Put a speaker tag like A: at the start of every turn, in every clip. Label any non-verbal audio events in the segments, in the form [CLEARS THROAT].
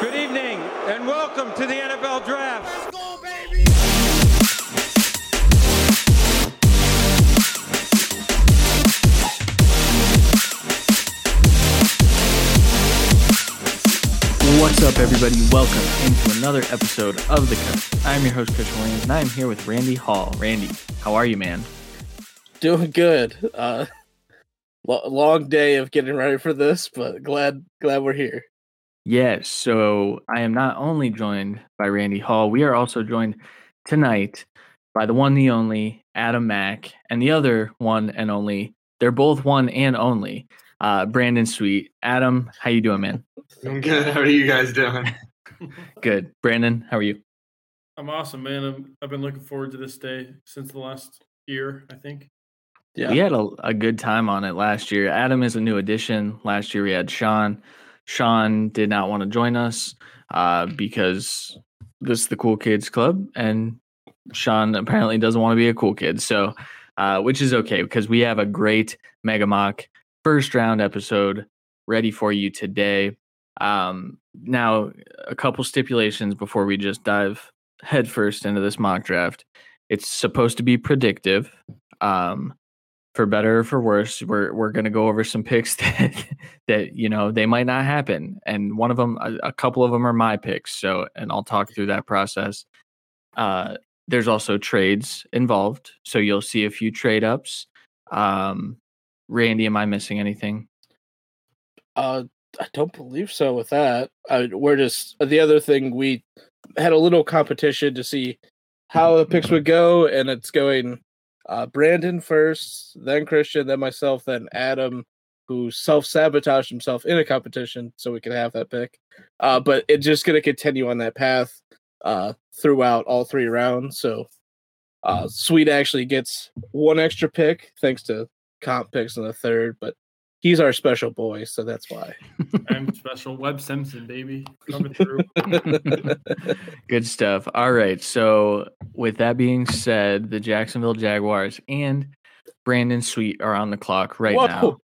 A: Good evening and welcome to the NFL Draft. Let's go, baby!
B: What's up, everybody? Welcome into another episode of The Cut. I'm your host, Chris Williams, and I'm here with Randy Hall. Randy, how are you, man?
C: Doing good. Uh, lo- long day of getting ready for this, but glad glad we're here.
B: Yes, so I am not only joined by Randy Hall, we are also joined tonight by the one, the only Adam Mack, and the other one and only. They're both one and only. Uh, Brandon Sweet. Adam, how you doing, man?
D: I'm good. How are you guys doing? [LAUGHS]
B: Good. Brandon, how are you?
E: I'm awesome, man. I'm, I've been looking forward to this day since the last year, I think.
C: Yeah.
B: We had a, a good time on it last year. Adam is a new addition. Last year we had Sean. Sean did not want to join us uh, because this is the Cool Kids Club, and Sean apparently doesn't want to be a cool kid. So, uh, which is okay because we have a great Mega Mock first round episode ready for you today. Um, now, a couple stipulations before we just dive headfirst into this mock draft. It's supposed to be predictive. Um, for better or for worse, we're we're gonna go over some picks [LAUGHS] that that you know they might not happen, and one of them, a, a couple of them are my picks. So, and I'll talk through that process. Uh, there's also trades involved, so you'll see a few trade ups. Um, Randy, am I missing anything?
C: Uh, I don't believe so. With that, I, we're just the other thing we had a little competition to see how the picks would go, and it's going uh, Brandon first, then Christian, then myself, then Adam, who self sabotaged himself in a competition so we could have that pick. Uh, but it's just going to continue on that path uh, throughout all three rounds. So uh, Sweet actually gets one extra pick thanks to comp picks in the third, but he's our special boy, so that's why. [LAUGHS]
E: I'm special. Webb Simpson, baby. Coming through. [LAUGHS]
B: Good stuff. All right. So, with that being said, the Jacksonville Jaguars and Brandon Sweet are on the clock right
C: Whoa.
B: now.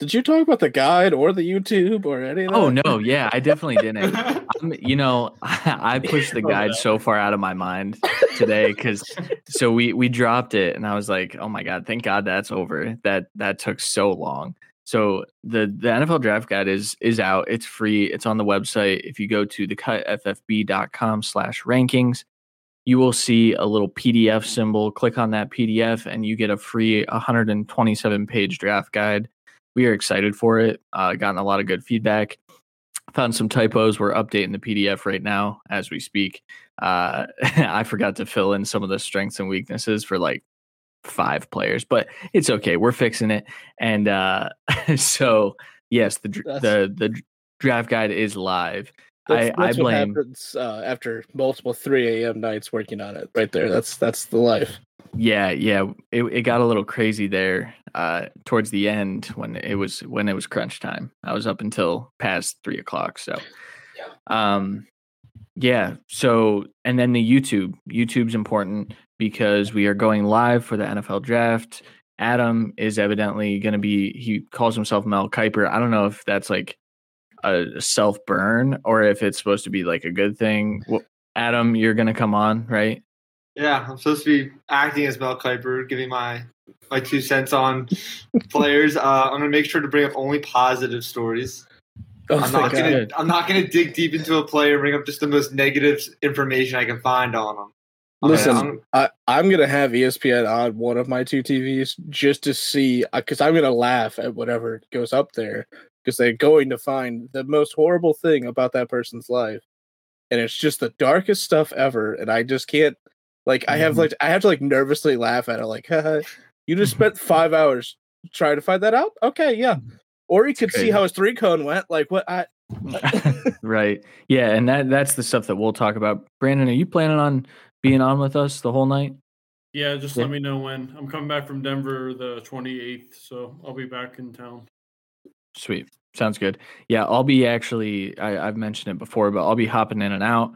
C: Did you talk about the guide or the YouTube or any of that?
B: Oh no, yeah, I definitely didn't. [LAUGHS] Um, you know, I pushed the
C: Oh,
B: guide
C: no.
B: so far out of my mind today because so we we dropped it and I was like, oh my god, thank God that's over. That that took so long. So the the NFL draft guide is is out. It's free. It's on the website. If you go to thecutffb.com slash rankings, you will see a little PDF symbol. Click on that PDF and you get a free 127 page draft guide. We are excited for it. Uh, gotten a lot of good feedback. Found some typos. We're updating the PDF right now as we speak. Uh, [LAUGHS] I forgot to fill in some of the strengths and weaknesses for like five players, but it's okay. We're fixing it. And uh, [LAUGHS] so, yes, the the the dr- draft guide is live.
C: That's,
B: I, I
C: that's what
B: blame.
C: happens uh, after multiple 3 a.m. nights working on it. Right there. That's that's the life.
B: Yeah, yeah. It it got a little crazy there uh, towards the end when it was when it was crunch time. I was up until past three o'clock. So, yeah. um, yeah. So and then the YouTube. YouTube's important because we are going live for the NFL draft. Adam is evidently going to be. He calls himself Mel Kiper. I don't know if that's like a self burn or if it's supposed to be like a good thing. Well, Adam, you're going to come on, right?
D: Yeah, I'm supposed to be acting as Mel Kiper, giving my my two cents on players. Uh, I'm gonna make sure to bring up only positive stories.
C: Oh,
D: I'm not gonna
C: God.
D: I'm not gonna dig deep into a player and bring up just the most negative information I can find on them.
C: Listen,
D: I'm-
C: I, I'm gonna have E ESPN on one of my two TVs just to see, because I'm gonna laugh at whatever goes up there, because they're going to find the most horrible thing about that person's life, and it's just the darkest stuff ever, and I just can't, like, I have
B: Mhm.
C: like, I have to like nervously laugh at it, like, Haha, [LAUGHS] you just spent five hours trying to find that out. Okay, yeah, or you could see how his three cone went. Like, what? I [LAUGHS]
B: right. Yeah, and that that's the stuff that we'll talk about. Brandon, are you planning on being on with us the whole night?
E: Yeah, just
B: Yeah.
E: let me know when. I'm coming back from Denver the 28th, so I'll be back in town.
B: Sweet. Sounds good. Yeah, I'll be actually I, I've mentioned it before, but I'll be hopping in and out.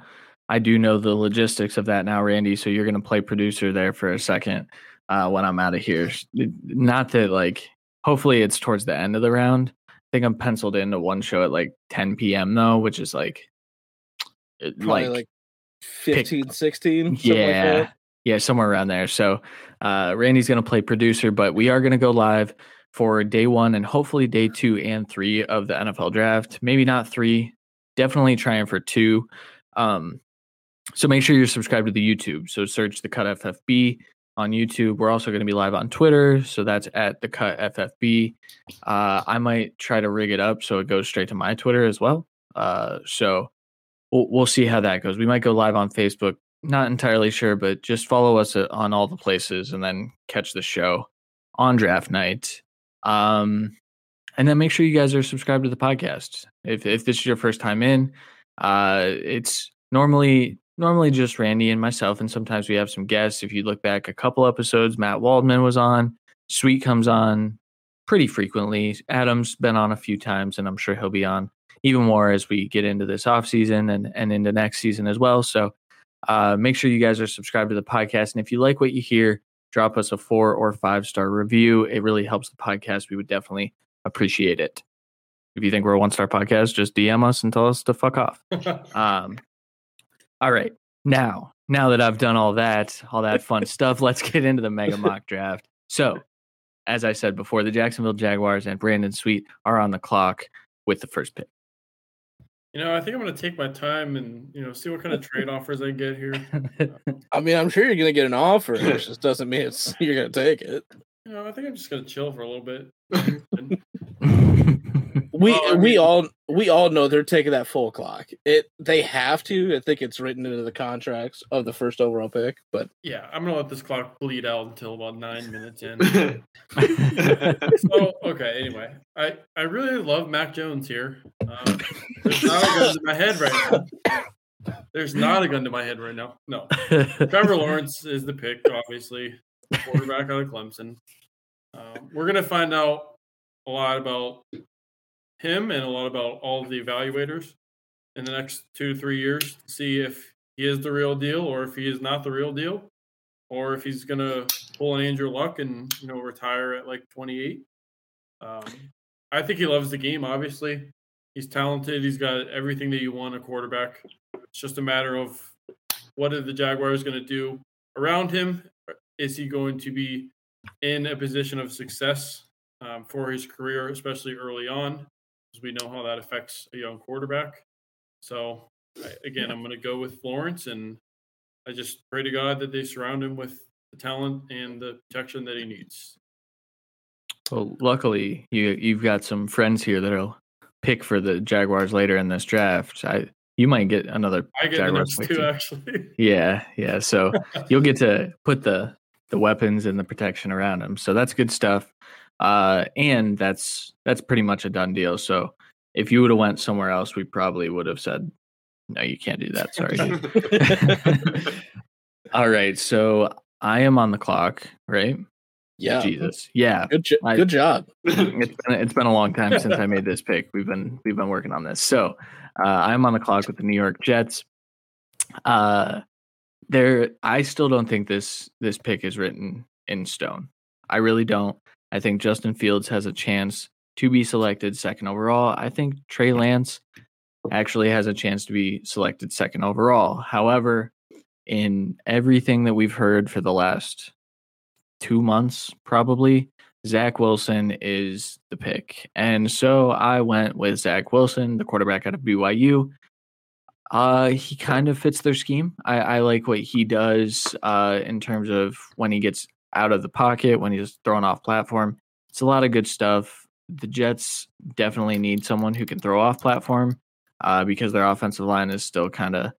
B: I do know the logistics of that now, Randy. So you're gonna play producer there for a second uh, when I'm out of here. Not that like hopefully it's towards the end of the round. I think I'm penciled into one show at like 10 p.m. though, which is like It-
C: Probably like, 15, 16. something like
B: yeah
C: that.
B: yeah somewhere around there so uh randy's gonna play producer but we are gonna go live for day one and hopefully day two and three of the nfl draft maybe not three definitely trying for two um so make sure you're subscribed to the youtube so search the cut ffb on youtube we're also going to be live on twitter so that's at the cut ffb uh i might try to rig it up so it goes straight to my twitter as well uh so we'll, we'll see how that goes. We might go live on Facebook. Not entirely sure, but just follow us uh, on all the places and then catch the show on draft night. Um, and then make sure you guys are subscribed to the podcast. If if this is your first time in, uh, it's normally normally just Randy and myself, and sometimes we have some guests. If you look back a couple episodes, Matt Waldman was on. Sweet comes on pretty frequently. Adam's been on a few times, and I'm sure he'll be on even more as we get into this off season and, and into next season as well. So uh, make sure you guys are subscribed to the podcast. And if you like what you hear, drop us a four or five star review. It really helps the podcast. We would definitely appreciate it. If you think we're a one star podcast, just DM us and tell us to fuck off. [LAUGHS] Um, all right. Now, now that I've done all that, all that fun [LAUGHS] stuff, let's get into the mega mock draft. So, as I said before, the Jacksonville Jaguars and Brandon Sweet are on the clock with the first pick.
E: you know, I think I'm going to take my time and you know see what kind of trade offers I get here. [LAUGHS]
C: I mean, I'm sure you're going to get an offer. It just doesn't mean it's you're going to take it.
E: You know, I think I'm just going to chill for a little bit. [LAUGHS] And
C: We
E: Well, I
C: we all we all know they're taking that full clock. It they have to. I think it's written into the contracts of the first overall pick. But
E: yeah, I'm going to let this clock bleed out until about nine minutes in. [LAUGHS] So okay anyway i i really love mac jones here um, there's not a gun to my head right now there's not a gun to my head right now no trevor [LAUGHS] lawrence is the pick obviously quarterback out of clemson um, we're gonna find out a lot about him and a lot about all the evaluators in the next two to three years to see if he is the real deal or if he is not the real deal or if he's gonna pull an Andrew Luck and you know retire at like 28. Um, I think he loves the game. Obviously, he's talented. He's got everything that you want a quarterback. It's just a matter of what are the Jaguars going to do around him. Is he going to be in a position of success um, for his career, especially early on? Because we know how that affects a young quarterback. So I, again, I'm going to go with Lawrence and I just pray to God that they surround him with the talent and the protection that he needs.
B: well, luckily, you you've got some friends here that'll pick for the Jaguars later in this draft. I you might get another
E: I get the
B: Jaguars
E: two
B: too.
E: actually. [LAUGHS]
B: Yeah, yeah. So [LAUGHS] you'll get to put the the weapons and the protection around him. So that's good stuff. Uh, and that's that's pretty much a done deal. So if you would have went somewhere else, we probably would have said, "No, you can't do that." Sorry. [LAUGHS] [LAUGHS] All right. So I am on the clock, right?
C: yeah,
B: Jesus. Yeah.
C: good jo-
B: I-
C: good job. [LAUGHS]
B: It's been it's been a long time since I made this pick. We've been we've been working on this. So uh, I'm on the clock with the New York Jets. Uh, there, I still don't think this this pick is written in stone. I really don't. I think Justin Fields has a chance to be selected second overall. I think Trey Lance actually has a chance to be selected second overall. However, in everything that we've heard for the last two months, probably, Zach Wilson is the pick. And so I went with Zach Wilson, the quarterback out of BYU. Uh, he kind of fits their scheme. I, I like what he does uh, in terms of when he gets out of the pocket, when he's thrown off platform. It's a lot of good stuff. The Jets definitely need someone who can throw off platform uh, because their offensive line is still kind of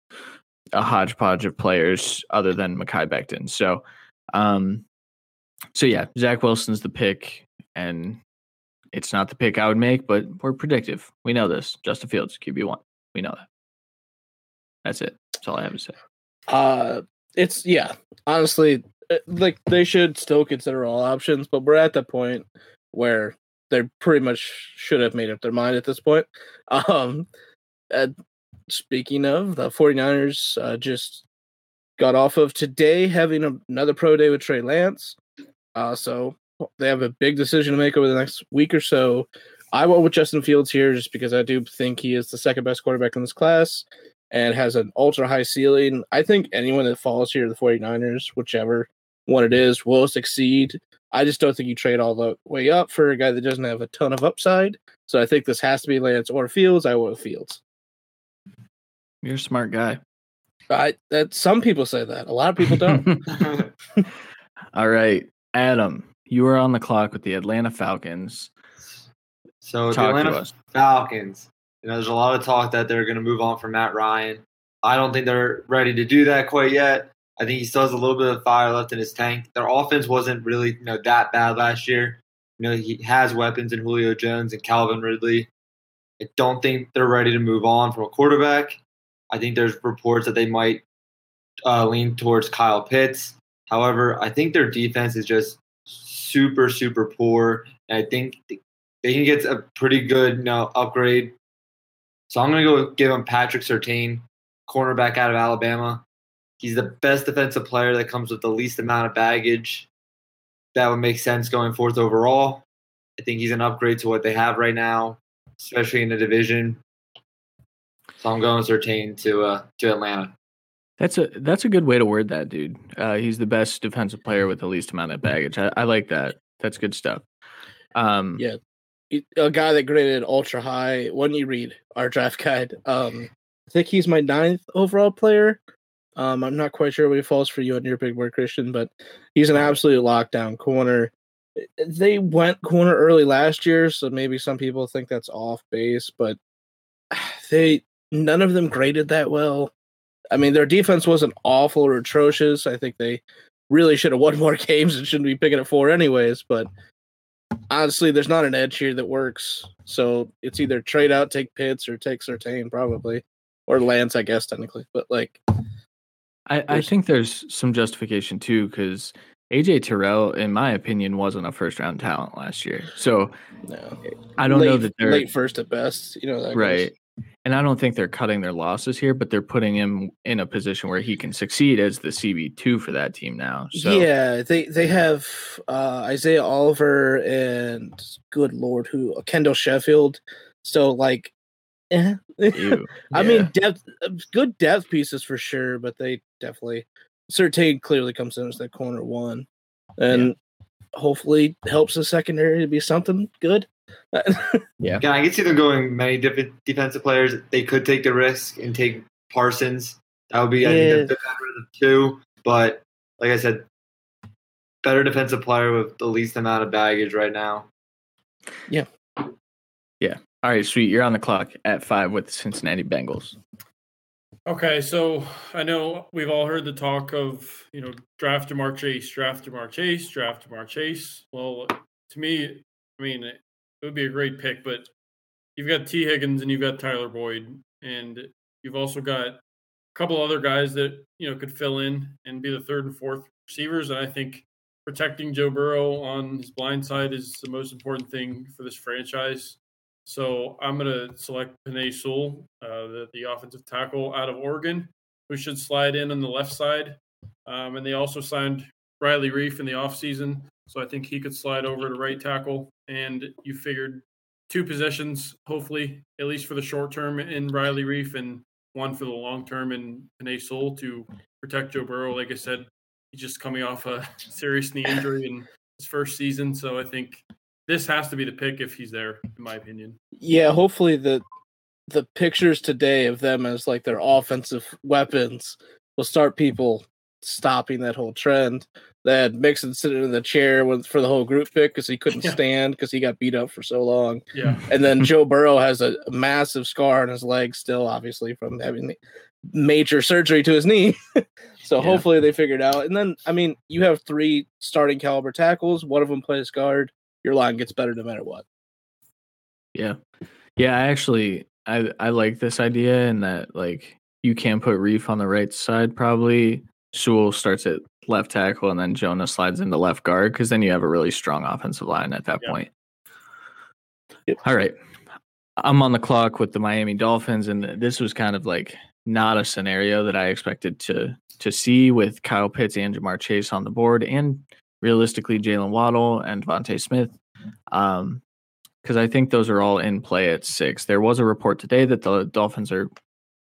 B: a hodgepodge of players other than Mekhi Becton. So, um, so yeah, Zach Wilson's the pick, and it's not the pick I would make, but we're predictive. We know this. Justin Fields, QB one. We know that. That's it. That's all I have to say.
C: Uh, it's yeah. Honestly, like they should still consider all options, but we're at the point where they pretty much should have made up their mind at this point. [LAUGHS] Um, uh, speaking of the 49ers, uh, just got off of today having another pro day with Trey Lance. Uh, so they have a big decision to make over the next week or so. I went with Justin Fields here just because I do think he is the second best quarterback in this class. and has an ultra high ceiling. I think anyone that falls here, the 49ers, whichever one it is, will succeed. I just don't think you trade all the way up for a guy that doesn't have a ton of upside. So I think this has to be Lance or Fields. I will Fields.
B: You're a smart guy.
C: I that some people say that. A lot of people don't. [LAUGHS] [LAUGHS]
B: All right, Adam, you are on the clock with the Atlanta Falcons.
D: So the
B: Talk to
D: Atlanta
B: us.
D: Falcons. You know, there's a lot of talk that they're going to move on from Matt Ryan. I don't think they're ready to do that quite yet. I think he still has a little bit of fire left in his tank. Their offense wasn't really, you know, that bad last year. You know, he has weapons in Julio Jones and Calvin Ridley. I don't think they're ready to move on from a quarterback. I think there's reports that they might uh, lean towards Kyle Pitts. However, I think their defense is just super, super poor. And I think they can get a pretty good you know, upgrade. So I'm going to go give him Patrick Surtain, cornerback out of Alabama. He's the best defensive player that comes with the least amount of baggage. That would make sense going forth overall. I think he's an upgrade to what they have right now, especially in the division. So I'm going Surtain to uh, to Atlanta.
B: That's a that's a good way to word that, dude. Uh, he's the best defensive player with the least amount of baggage. I, I like that. That's good stuff. Um,
C: Yeah. a guy that graded ultra high. When you read our draft guide, um, I think he's my ninth overall player. Um, I'm not quite sure where he falls for you on your big word, Christian, but he's an absolute lockdown corner. They went corner early last year, so maybe some people think that's off base, but [SIGHS] they none of them graded that well. I mean, their defense wasn't awful or atrocious. I think they really should have won [LAUGHS] more games and shouldn't be picking at four anyways. But honestly, there's not an edge here that works. So it's either trade out, take Pitts, or take Surtain probably, or Lance, I guess technically. But like,
B: I, I think there's some justification too, because AJ Terrell, in my opinion, wasn't a first round talent last year. So
C: no,
B: I don't
C: late,
B: know that they're
C: late first at best. You know that goes.
B: right. And I don't think they're cutting their losses here, but they're putting him in a position where he can succeed as the CB two for that team now. So
C: yeah, they they have uh, Isaiah Oliver and good lord, who Kendall Sheffield. So like, eh. [LAUGHS] I
B: Yeah.
C: mean, depth, uh, good depth pieces for sure, but they definitely Surtain clearly comes in as the corner one, and hopefully helps the secondary to be something good. [LAUGHS]
D: Yeah, I can see them going many different defensive players. They could take the risk and take Parsons. That would be, I
C: Yeah.
D: think, the better of the two. But like I said, better defensive player with the least amount of baggage right now. Yeah. Yeah.
B: All right, sweet. You're on the clock at five with the Cincinnati Bengals.
E: Okay, so I know we've all heard the talk of, you know, draft Ja'Marr Chase, draft Ja'Marr Chase, draft Ja'Marr Chase. Well, to me, I mean, it would be a great pick, but you've got Tee Higgins and you've got Tyler Boyd, and you've also got a couple other guys that, you know, could fill in and be the third and fourth receivers. And I think protecting Joe Burrow on his blind side is the most important thing for this franchise. So I'm going to select Penei Sewell, uh, the, the offensive tackle out of Oregon, who should slide in on the left side. Um, and they also signed Riley Reiff in the offseason. So I think he could slide over to right tackle. And you figured two positions, hopefully, at least for the short term in Riley Reiff and one for the long term in Penei Sewell to protect Joe Burrow. Like I said, he's just coming off a [LAUGHS] serious knee injury in his first season. So I think this has to be the pick if he's there, in my opinion.
C: Yeah, hopefully the the pictures today of them as like their offensive weapons will start people stopping that whole trend. That had Mixon sitting in the chair with, for the whole group pick because he couldn't
E: Yeah.
C: stand because he got beat up for so long.
E: Yeah.
C: And then [LAUGHS] Joe Burrow has a massive scar on his leg still, obviously from having the major surgery to his knee. [LAUGHS] so
B: Yeah.
C: hopefully they figured out. And then I mean, you have three starting caliber tackles. One of them plays guard. Your line gets better no matter what.
B: Yeah. Yeah, I actually I I like this idea and that like you can put Reiff on the right side probably. Sewell starts at left tackle and then Jonah slides into left guard because then you have a really strong offensive line at that
E: Yeah.
B: point.
C: Yep.
B: All right. I'm on the clock with the Miami Dolphins and this was kind of like not a scenario that I expected to to see with Kyle Pitts and Ja'Marr Chase on the board and realistically Jaylen Waddle and DeVonta Smith. Um because I think those are all in play at six. There was a report today that the Dolphins are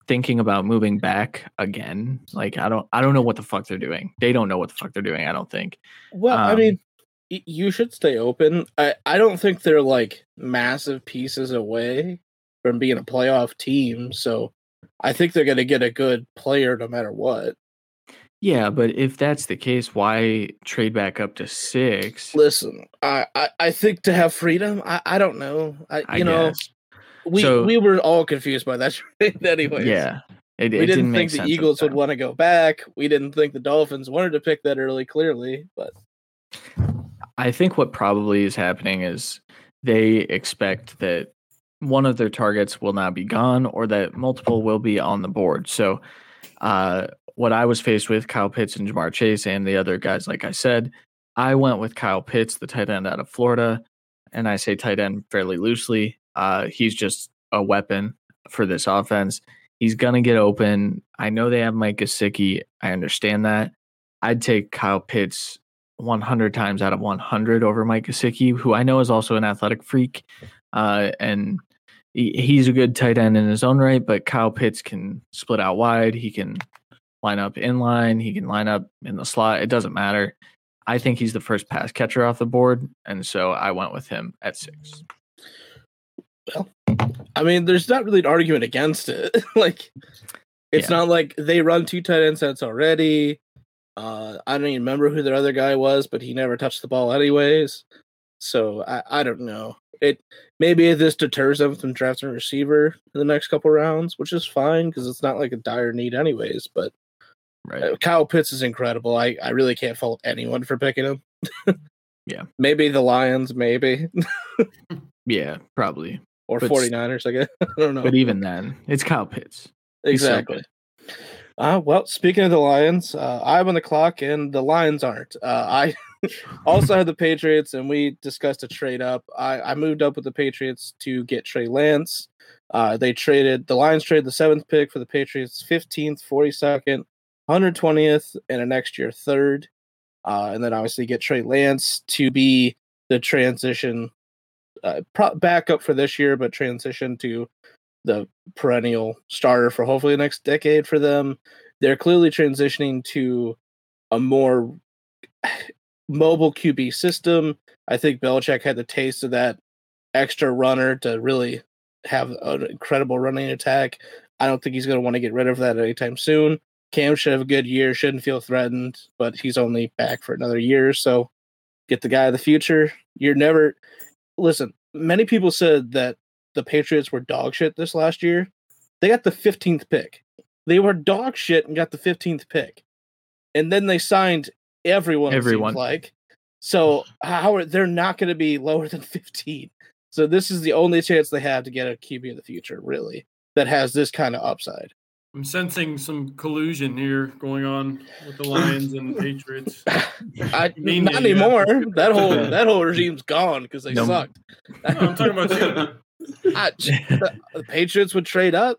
B: thinking about moving back again. Like I don't I don't know what the fuck they're doing. They don't know what the fuck they're doing, I don't think.
C: Well, I
B: Um,
C: mean, you should stay open. I, I don't think they're like massive pieces away from being a playoff team. So I think they're going to get a good player no matter what.
B: Yeah, but if that's the case, why trade back up to 6?
C: Listen, I, I, I think to have freedom, I, I don't know. I,
B: I
C: you know,
B: guess.
C: we,
B: So-
C: we were all confused by that [LAUGHS] trade anyways.
B: Yeah. It,
C: We
B: it
C: didn't,
B: didn't,
C: think the Eagles would want to go back. We didn't think the Dolphins wanted to pick that early, clearly. But
B: I think what probably is happening is they expect that one of their targets will not be gone or that multiple will be on the board. So, uh, what I was faced with, Kyle Pitts and Ja'Marr Chase, and the other guys, like I said, I went with Kyle Pitts, the tight end out of Florida. And I say tight end fairly loosely. Uh, he's just a weapon for this offense. He's going to get open. I know they have Mike Gesicki. I understand that. I'd take Kyle Pitts 100 times out of 100 over Mike Gesicki, who I know is also an athletic freak. Uh, and he's a good tight end in his own right, but Kyle Pitts can split out wide. He can line up in line. He can line up in the slot. It doesn't matter. I think he's the first pass catcher off the board. And so I went with him at six.
C: Well, I mean, there's not really an argument against it. [LAUGHS] like, it's
B: Yeah.
C: not like they run two tight end sets already. Uh, I don't even remember who their other guy was, but he never touched the ball anyways. So I, I don't know. It maybe this deters them from drafting a receiver in the next couple rounds, which is fine because it's not like a dire need anyways. But
B: Right.
C: uh, Kyle Pitts is incredible. I, I really can't fault anyone for picking him. [LAUGHS]
B: Yeah.
C: Maybe the Lions, maybe. [LAUGHS]
B: Yeah, probably.
C: or
B: But s-
C: 49ers, I guess. [LAUGHS] I don't know.
B: But even then, it's Kyle Pitts. so
C: Exactly. Uh, well, speaking of the Lions, uh, I'm on the clock and the Lions aren't. Uh, I also had the Patriots, and we discussed a trade up. I, I moved up with the Patriots to get Trey Lance. Uh, they traded the Lions traded the seventh pick for the Patriots, 15th, 42nd, 120th, and a next year third. Uh, and then obviously get Trey Lance to be the transition uh, pro- backup for this year, but transition to the perennial starter for hopefully the next decade for them. They're clearly transitioning to a more [SIGHS] mobile QB system. I think Belichick had the taste of that extra runner to really have an incredible running attack. I don't think he's going to want to get rid of that anytime soon. Cam should have a good year, shouldn't feel threatened, but he's only back for another year. So get the guy of the future. You're never, listen, many people said that the Patriots were dog shit this last year. They got the 15th pick. They were dog shit and got the 15th pick. And then they signed everyone, everyone. Like. So how are they're not going to be lower than 15. So this is the only chance they have to get a QB of the future, really, that has this kind of upside.
E: I'm sensing some collusion here going on with the Lions and the [LAUGHS] Patriots.
C: I,
E: mean
C: not
E: that you have
C: anymore.
E: to-
C: That whole that whole regime's gone because they
B: No.
C: sucked.
E: No, I'm talking about you.
C: I- [LAUGHS] the, the Patriots would trade up.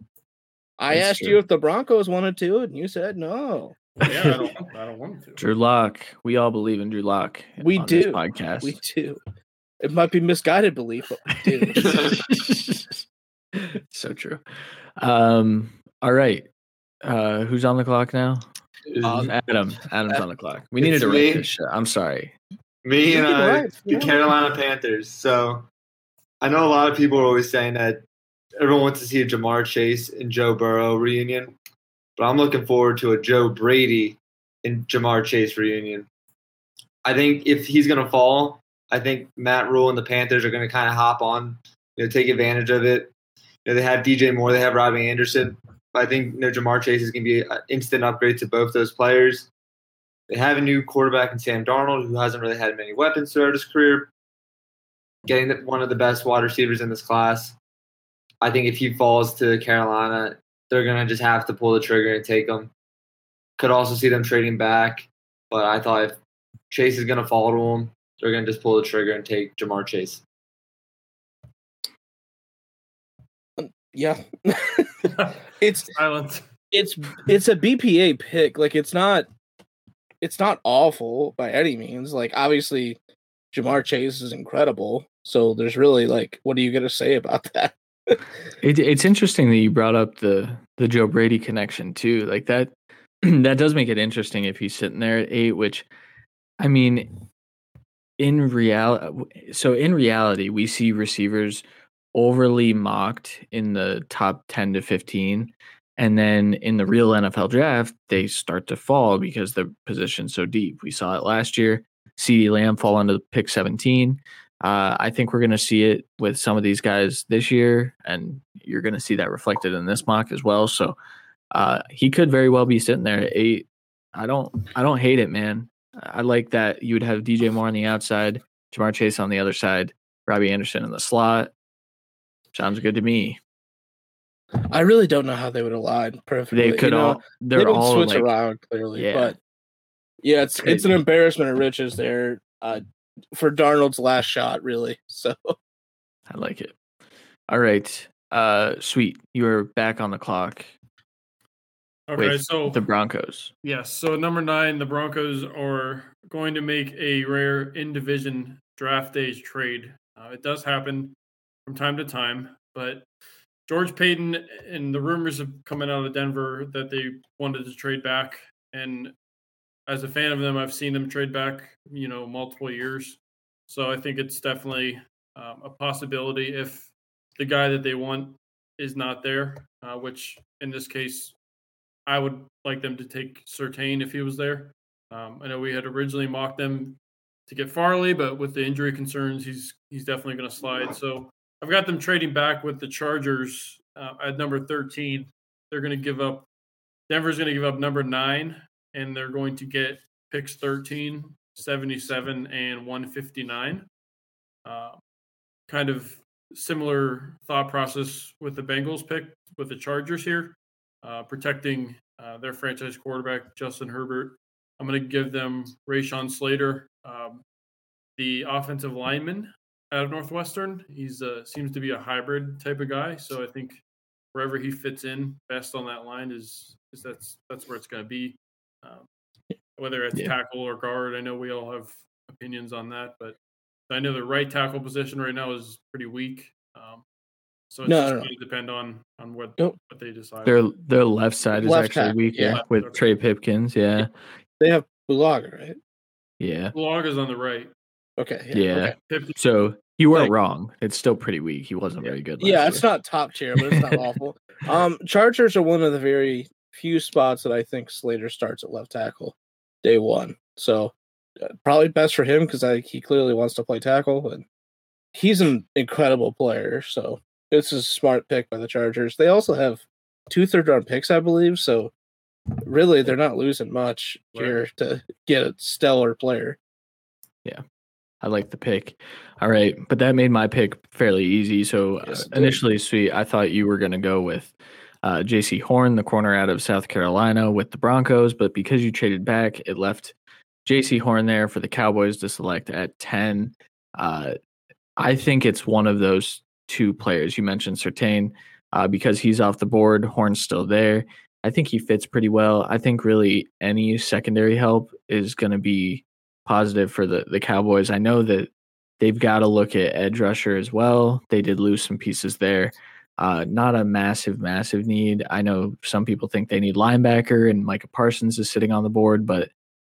C: I
B: That's
C: asked
B: true.
C: you if the Broncos wanted to, and you said no.
E: Yeah, I don't. want- I don't want to.
B: Drew Lock. We all believe in Drew Lock.
C: We
B: on this
C: do.
B: podcast.
C: We do. It might be misguided belief, but we do. [LAUGHS]
B: so true. Um, all right. Uh, who's on the clock now? Adam. Adam's on the clock. We needed
D: It's
B: to
D: me.
B: write this shit. I'm sorry.
D: Me and
C: You can
D: uh, the
C: yeah.
D: Carolina Panthers. So I know a lot of people are always saying that everyone wants to see a Ja'Marr Chase and Joe Burrow reunion, but I'm looking forward to a Joe Brady and Ja'Marr Chase reunion. I think if he's going to fall, I think Matt Rhule and the Panthers are going to kind of hop on, you know, take advantage of it. You know, they have DJ Moore, they have Robbie Anderson. I think you know, Ja'Marr Chase is going to be an instant upgrade to both those players. They have a new quarterback in Sam Darnold, who hasn't really had many weapons throughout his career. Getting one of the best wide receivers in this class. I think if he falls to Carolina, they're going to just have to pull the trigger and take him. Could also see them trading back, but I thought if Chase is going to fall to him, they're going to just pull the trigger and take Ja'Marr Chase.
C: Um, yeah. [LAUGHS] it's
E: Silence.
C: it's it's a BPA pick. Like it's not it's not awful by any means. Like obviously Ja'Marr Chase is incredible. So there's really like what are you gonna say about [LAUGHS] that?
B: It, it's interesting that you brought up the the Joe Brady connection too. Like that [CLEARS THROAT] that does make it interesting if he's sitting there at eight. Which, I mean, in reality, so in reality, we see receivers overly mocked in the top ten to fifteen, and then in the real NFL draft, they start to fall because the position's so deep. We saw it last year. CeeDee Lamb fall into pick seventeen. Uh, I think we're going to see it with some of these guys this year, and you're going to see that reflected in this mock as well. So uh, he could very well be sitting there at eight. I don't, I don't hate it, man. I like that you would have DJ Moore on the outside, Ja'Marr Chase on the other side, Robbie Anderson in the slot. Sounds good to me.
C: I really don't know how they would align perfectly.
B: They could
C: you know?
B: all, they're
C: they don't
B: all
C: switch
B: like,
C: around clearly,
B: Yeah.
C: but yeah, it's it's an embarrassment of riches there uh, for Darnold's last shot, really. [LAUGHS] So
B: I like it. All right, uh, sweet. You are back on the clock
E: Okay,
B: with
E: so
B: the Broncos.
E: Yes. So number nine, the Broncos are going to make a rare in division draft days trade. Uh, it does happen from time to time, but George Paton and the rumors of coming out of Denver that they wanted to trade back. And as a fan of them, I've seen them trade back, you know, multiple years. So I think it's definitely um, a possibility if the guy that they want is not there, uh, which in this case I would like them to take Surtain if he was there. Um, I know we had originally mocked them to get Farley, but with the injury concerns, he's he's definitely going to slide. So I've got them trading back with the Chargers uh, at number 13. They're going to give up. Denver's going to give up number nine, and they're going to get picks 13, 77, and 159. Uh, kind of similar thought process with the Bengals pick with the Chargers here uh, protecting uh, their franchise quarterback, Justin Herbert. I'm going to give them Rashawn Slater, um, the offensive lineman out of Northwestern. He's uh, seems to be a hybrid type of guy, so I think wherever he fits in best on that line is is that's that's where it's going to be. Um, whether it's
B: Yeah.
E: tackle or guard, I know we all have opinions on that, but I know the right tackle position right now is pretty weak. Um, so it's
C: No,
E: just
C: no, no.
E: going to depend on on what
C: Don't-
E: what they decide.
B: Their their left side is actually
C: tackle,
B: weaker
C: yeah.
B: with
E: Okay.
B: Trey Pipkins. Yeah,
C: they have Bulaga, right?
B: yeah,
E: Log is on the right.
C: Okay.
B: Yeah.
C: okay.
B: So you weren't
C: Like-
B: wrong. It's still pretty weak. He wasn't very good.
C: Yeah,
B: last
C: it's
B: year.
C: not top tier, but it's not [LAUGHS] awful. Um, Chargers are one of the very few spots that I think Slater starts at left tackle day one. So uh, probably best for him because he clearly wants to play tackle, and he's an incredible player. So it's a smart pick by the Chargers. They also have two third round picks, I believe. So really, they're not losing much here to get a stellar player.
B: I like the pick. All right, but that made my pick fairly easy. So
C: Yes,
B: initially, sweet, I thought you were going to go with uh, Jaycee Horn, the corner out of South Carolina, with the Broncos. But because you traded back, it left Jaycee Horn there for the Cowboys to select at ten. Uh, I think it's one of those two players you mentioned, Surtain, uh, because he's off the board. Horn's still there. I think he fits pretty well. I think really any secondary help is going to be positive for the the Cowboys. I know that they've got to look at edge rusher as well. They did lose some pieces there. Uh, not a massive, massive need. I know some people think they need linebacker, and Micah Parsons is sitting on the board, but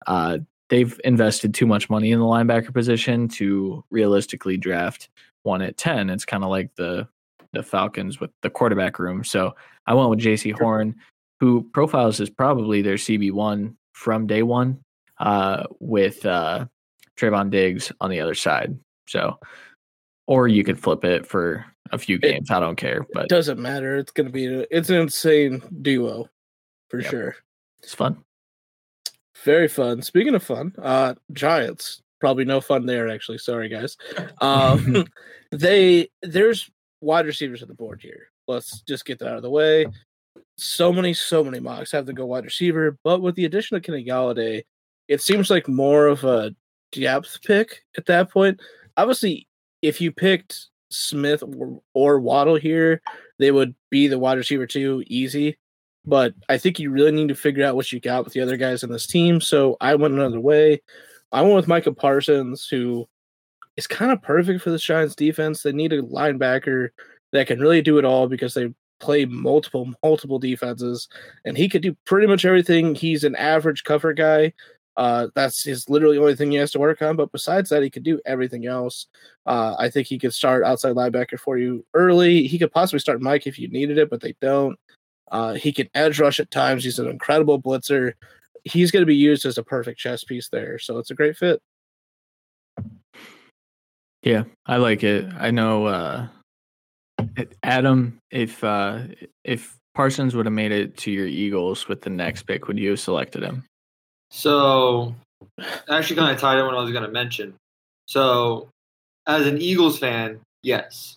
B: uh, they've invested too much money in the linebacker position to realistically draft one at ten. It's kind of like the the Falcons with the quarterback room. So I went with Jaycee Horn, who profiles as probably their CB one from day one, uh, with uh, Trevon Diggs on the other side. So, or you could flip it for a few games. I don't care,
C: It doesn't matter. It's gonna be a, it's an insane duo for
B: Yep.
C: sure.
B: it's fun.
C: Very fun. Speaking of fun, uh Giants. Probably no fun there actually. Sorry guys. Um [LAUGHS] [LAUGHS] they there's wide receivers on the board here. Let's just get that out of the way. So many, so many mocks have to go wide receiver, but with the addition of Kenny Golladay, it seems like more of a depth pick at that point. Obviously, if you picked Smith or, or Waddle here, they would be the wide receiver too, easy. But I think you really need to figure out what you got with the other guys in this team. So I went another way. I went with Micah Parsons, who is kind of perfect for the Giants defense. They need a linebacker that can really do it all because they play multiple multiple defenses, and he could do pretty much everything. He's an average cover guy. Uh, that's his literally only thing he has to work on. But besides that, he could do everything else. Uh, I think he could start outside linebacker for you early. He could possibly start Mike if you needed it, but they don't. Uh, he can edge rush at times. He's an incredible blitzer. He's going to be used as a perfect chess piece there. So it's a great fit.
B: Yeah, I like it. I know uh Adam, if uh if Parsons would have made it to your Eagles with the next pick, would you have selected him?
D: So, actually, kind of tied in what I was going to mention. So, as an Eagles fan, yes,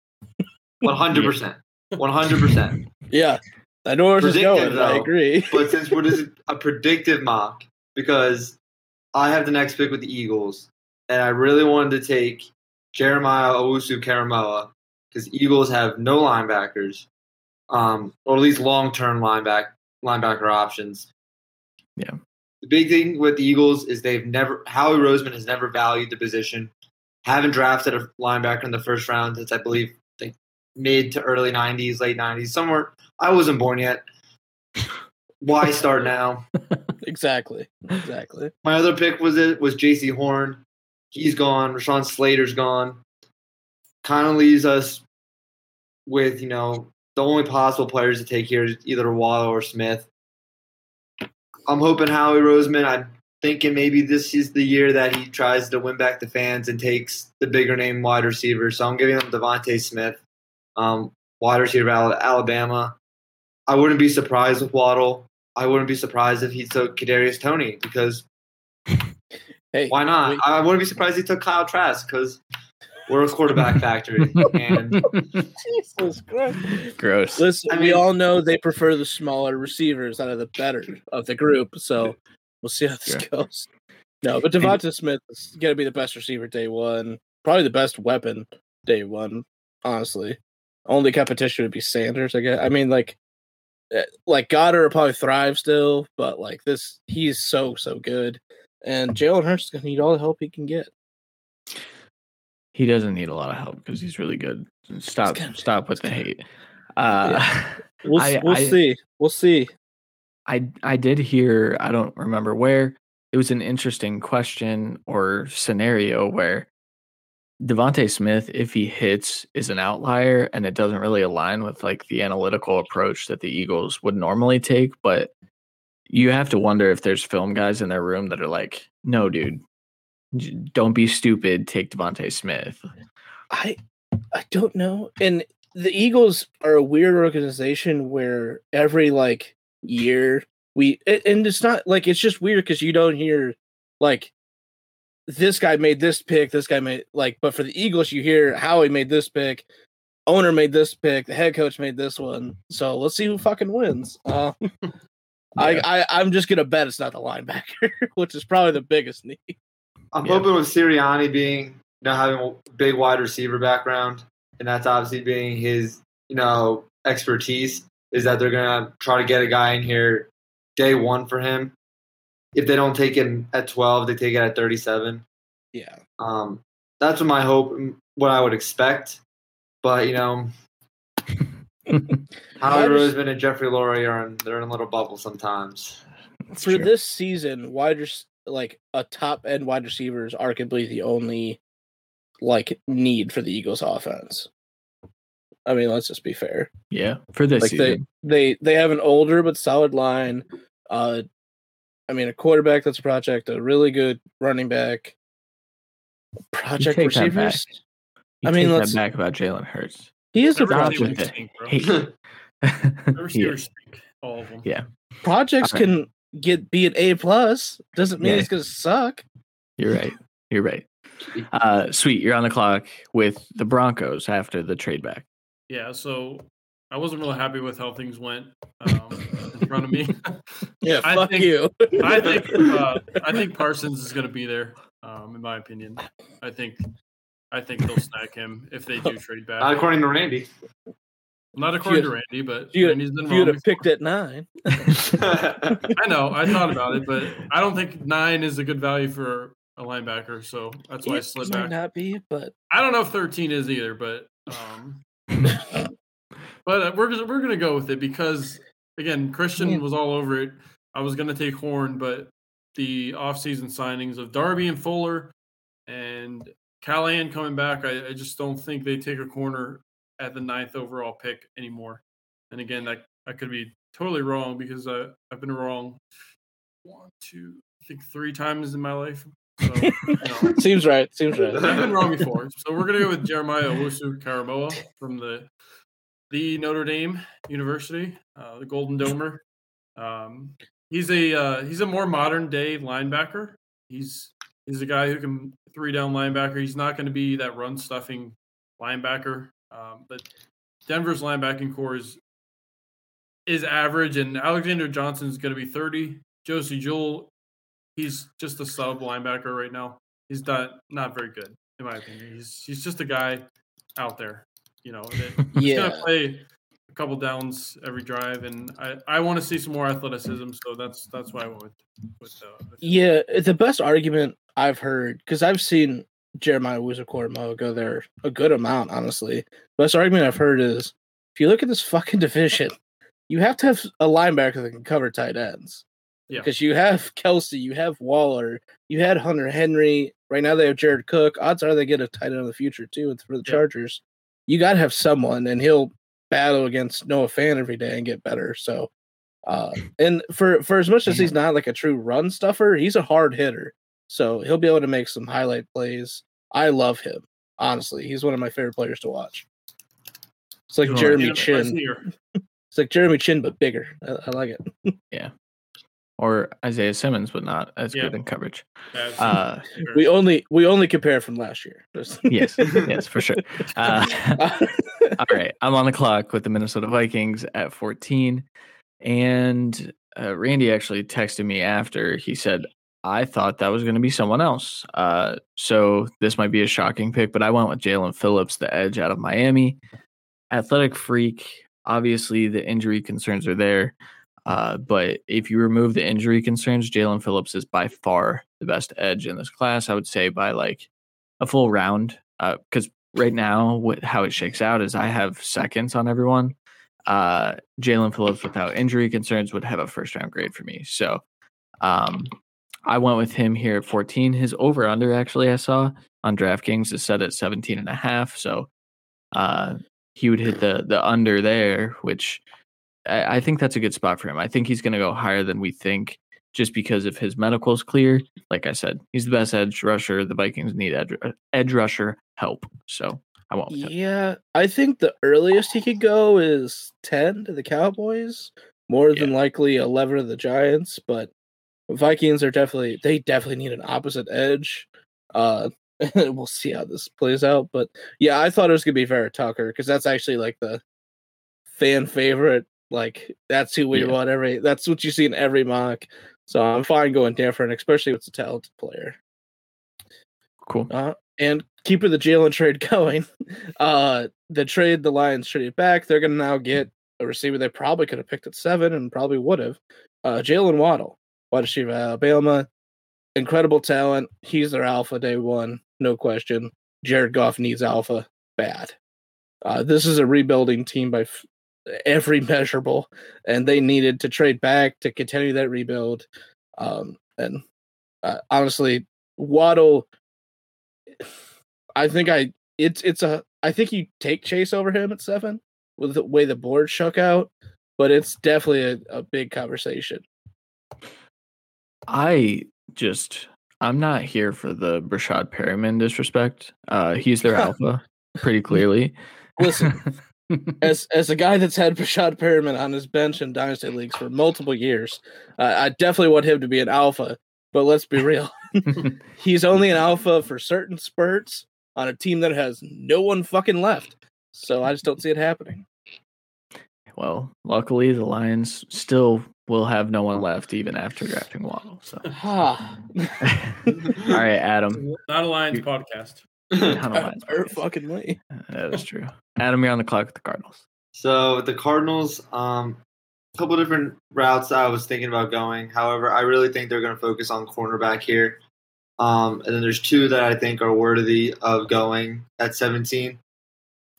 D: [LAUGHS] one hundred percent, one hundred percent.
C: Yeah, I know where this is going. I agree. [LAUGHS]
D: But since what is a predictive mock, because I have the next pick with the Eagles, and I really wanted to take Jeremiah Owusu Koramoah because Eagles have no linebackers, um, or at least long-term lineback linebacker options.
B: Yeah.
D: The big thing with the Eagles is they've never Howie Roseman has never valued the position. Haven't drafted a linebacker in the first round since I believe like mid to early '90s, late '90s, somewhere. I wasn't born yet. Why start now? [LAUGHS]
C: exactly. Exactly.
D: My other pick was it was Jaycee Horn. He's gone. Rashawn Slater's gone. Kind of leaves us with you know the only possible players to take here is either Waddle or Smith. I'm hoping Howie Roseman. I'm thinking maybe this is the year that he tries to win back the fans and takes the bigger name wide receiver. So I'm giving him DeVonta Smith, um, wide receiver out of Alabama. I wouldn't be surprised with Waddle. I wouldn't be surprised if he took Kadarius Toney because
C: Hey,
D: why not?
C: we-
D: I wouldn't be surprised if he took Kyle Trask because we're a quarterback factory. And [LAUGHS]
C: Jesus Christ.
B: Gross.
C: Listen,
D: I
C: we all know they prefer the smaller receivers out of the better of the group. So we'll see how this
B: Sure.
C: goes. No, but DeVonta Smith is going to be the best receiver day one. Probably the best weapon day one, honestly. Only competition would be Sanders, I guess. I mean, like, eh, like Goddard will probably thrive still, but like this, he's so, so good. And Jalen Hurts is going to need all the help he can get.
B: He doesn't need a lot of help because he's really good. Stop
C: gonna-
B: stop with the hate. Uh [LAUGHS]
C: We'll,
B: I-
C: we'll
B: I-
C: see. We'll see.
B: I I did hear I don't remember where it was an interesting question or scenario where DeVonta Smith, if he hits, is an outlier and it doesn't really align with like the analytical approach that the Eagles would normally take. But you have to wonder if there's film guys in their room that are like, no, dude, j- don't be stupid. Take DeVonta Smith.
C: I I don't know. And the Eagles are a weird organization where every like year we and it's not like it's just weird because you don't hear like this guy made this pick, this guy made like but for the Eagles you hear Howie made this pick, owner made this pick, the head coach made this one. So let's see who fucking wins. Uh, [LAUGHS] I, I I'm just gonna bet it's not the linebacker, [LAUGHS] which is probably the biggest need.
D: I'm
B: Yeah.
D: hoping with Sirianni being you know having a big wide receiver background, and that's obviously being his you know expertise, is that they're gonna try to get a guy in here day one for him. If they don't take him at 12, they take it at 37.
C: Yeah.
D: Um, that's what my hope, what I would expect. But you know, [LAUGHS] Howie
C: I just-
D: Roseman and Jeffrey Lurie are in, they're in a little bubble sometimes.
B: That's
C: for
B: true.
C: this season, wide rec- like a top end wide receiver is arguably the only like need for the Eagles offense. I mean, let's just be fair.
B: yeah, for this
C: Like they
B: season.
C: they they have an older but solid line. Uh I mean a quarterback that's a project, a really good running back. Project
B: take that back.
C: receivers.
B: You
C: I mean,
B: take
C: let's-
B: back about Jalen Hurts.
C: He is a
E: Every
B: Stop
E: receiver
B: with
C: project.
B: it.
E: stink.
B: Hey. [LAUGHS]
E: Every
B: yeah,
E: all of them.
B: Yeah.
C: Projects
B: Alright.
C: can get be an A plus. Doesn't mean
B: Yeah.
C: it's gonna suck.
B: You're right. You're right. Uh, sweet. You're on the clock with the Broncos after the trade back.
E: Yeah, so I wasn't really happy with how things went um, in front of me. [LAUGHS]
C: Yeah,
E: I
C: fuck
E: think-
C: you.
E: I think uh, I think Parsons is going to be there. Um, in my opinion, I think I think they'll [LAUGHS] snag him if they do trade back.
D: Not according to Randy.
E: Not according to Randy, but
C: you-
E: Randy's been
C: if you'd have picked at nine. [LAUGHS]
E: I know. I thought about it, but [LAUGHS] I don't think nine is a good value for a linebacker. So that's why I
C: It
E: slid
C: might
E: back.
C: not be, but
E: I don't know if thirteen is either, but um, [LAUGHS] But uh, we're we're gonna go with it because again, Christian
C: Yeah.
E: was all over it. I was gonna take Horn, but the offseason signings of Darby and Fuller and Callahan coming back, I, I just don't think they take a corner at the ninth overall pick anymore. And again, that I could be totally wrong because I, I've been wrong one, two, I think three times in my life. So, you know, [LAUGHS]
C: Seems right. Seems right.
E: I've been wrong before. So we're gonna go with Jeremiah Owusu Koramoah from the the Notre Dame University, uh, the Golden Domer. Um, he's a uh, he's a more modern day linebacker. He's he's a guy who can three down linebacker. He's not going to be that run stuffing linebacker. Um, but Denver's linebacking core is is average, and Alexander Johnson is going to be thirty. Josey Jewell, he's just a sub linebacker right now. He's not not very good in my opinion. He's he's just a guy out there, you know. That [LAUGHS] he's
C: Yeah.
E: gonna play a couple downs every drive, and I, I want to see some more athleticism. So that's that's why I went with with, uh, with.
C: Yeah, the best argument I've heard because I've seen Jeremiah Owusu Koramoah go there a good amount. Honestly, The best argument I've heard is if you look at this fucking [LAUGHS] division, you have to have a linebacker that can cover tight ends.
E: Yeah.
C: because you have Kelce, you have Waller, you had Hunter Henry. Right now they have Jared Cook. Odds are they get a tight end in the future too. And for the
E: Yeah.
C: Chargers, you got to have someone, and he'll battle against Noah Fant every day and get better. So. Uh, and for for as much as he's not like a true run stuffer, he's a hard hitter. So he'll be able to make some highlight plays. I love him. Honestly, he's one of my favorite players to watch. It's like
B: You
C: Jeremy
E: Chinn. [LAUGHS]
C: It's like Jeremy Chinn, but bigger. I, I like it. [LAUGHS] Yeah.
B: Or Isaiah Simmons, but not as
E: Yeah.
B: good in coverage.
E: That's-
B: Uh,
C: We only we only compare from last year. [LAUGHS]
B: Yes, yes, for sure. Uh, all right, I'm on the clock with the Minnesota Vikings at 14, and uh, Randy actually texted me after. He said, "I thought that was going to be someone else." Uh, so this might be a shocking pick, but I went with Jaelan Phillips, the edge out of Miami, athletic freak. Obviously, the injury concerns are there. Uh, but if you remove the injury concerns, Jaelan Phillips is by far the best edge in this class. I would say by like a full round. Because right now, what, how it shakes out is I have seconds on everyone. Uh, Jaelan Phillips, without injury concerns, would have a first round grade for me. So um, I went with him here at 14. His over under, actually, I saw on DraftKings is set at 17 and a half. So uh, he would hit the the under there, which I, I think that's a good spot for him. I think he's going to go higher than we think just because if his medical's clear. Like I said, he's the best edge rusher. The Vikings need edge, edge rusher help. So I won't.
C: yeah, I think the earliest he could go is ten to the Cowboys. More than likely eleven to the Giants, but Vikings are definitely they definitely need an opposite edge. Uh, [LAUGHS] we'll see how this plays out, but yeah, I thought it was gonna be Vera Tucker because that's actually like the fan favorite. Like that's who we
B: Yeah.
C: want every. That's what you see in every mock. So I'm fine going different, especially it's a talented player.
B: Cool.
C: Uh, and keeping the Jalen trade [LAUGHS] going, uh, the trade the Lions traded back, they're going to now get a receiver they probably could have picked at seven and probably would have. Uh, Jaylen Waddle, wide receiver, Alabama, incredible talent. He's their alpha day one, no question. Jared Goff needs alpha bad. Uh, this is a rebuilding team by f- every [LAUGHS] measurable, and they needed to trade back to continue that rebuild. Um, and uh, honestly, Waddle I think I it's it's a I think you take Chase over him at seven with the way the board shook out, but it's definitely a, a big conversation.
B: I just I'm not here for the Breshad Perriman disrespect. Uh, he's their [LAUGHS] alpha, pretty clearly.
C: Listen, [LAUGHS] as as a guy that's had Rashad Perriman on his bench in dynasty leagues for multiple years, uh, I definitely want him to be an alpha. But let's be real, [LAUGHS] he's only an alpha for certain spurts on a team that has no one fucking left. So I just don't see it happening.
B: well, luckily the Lions still will have no one left even after drafting Waddle. So, [LAUGHS] [LAUGHS] all right, Adam.
E: Not a Lions podcast.
B: Not a [LAUGHS] Lions podcast.
C: fucking way.
B: That is true. Adam, you're on the clock with the Cardinals.
D: So the Cardinals, um, a couple different routes I was thinking about going. However, I really think they're going to focus on cornerback here. Um, and then there's two that I think are worthy of going at 17.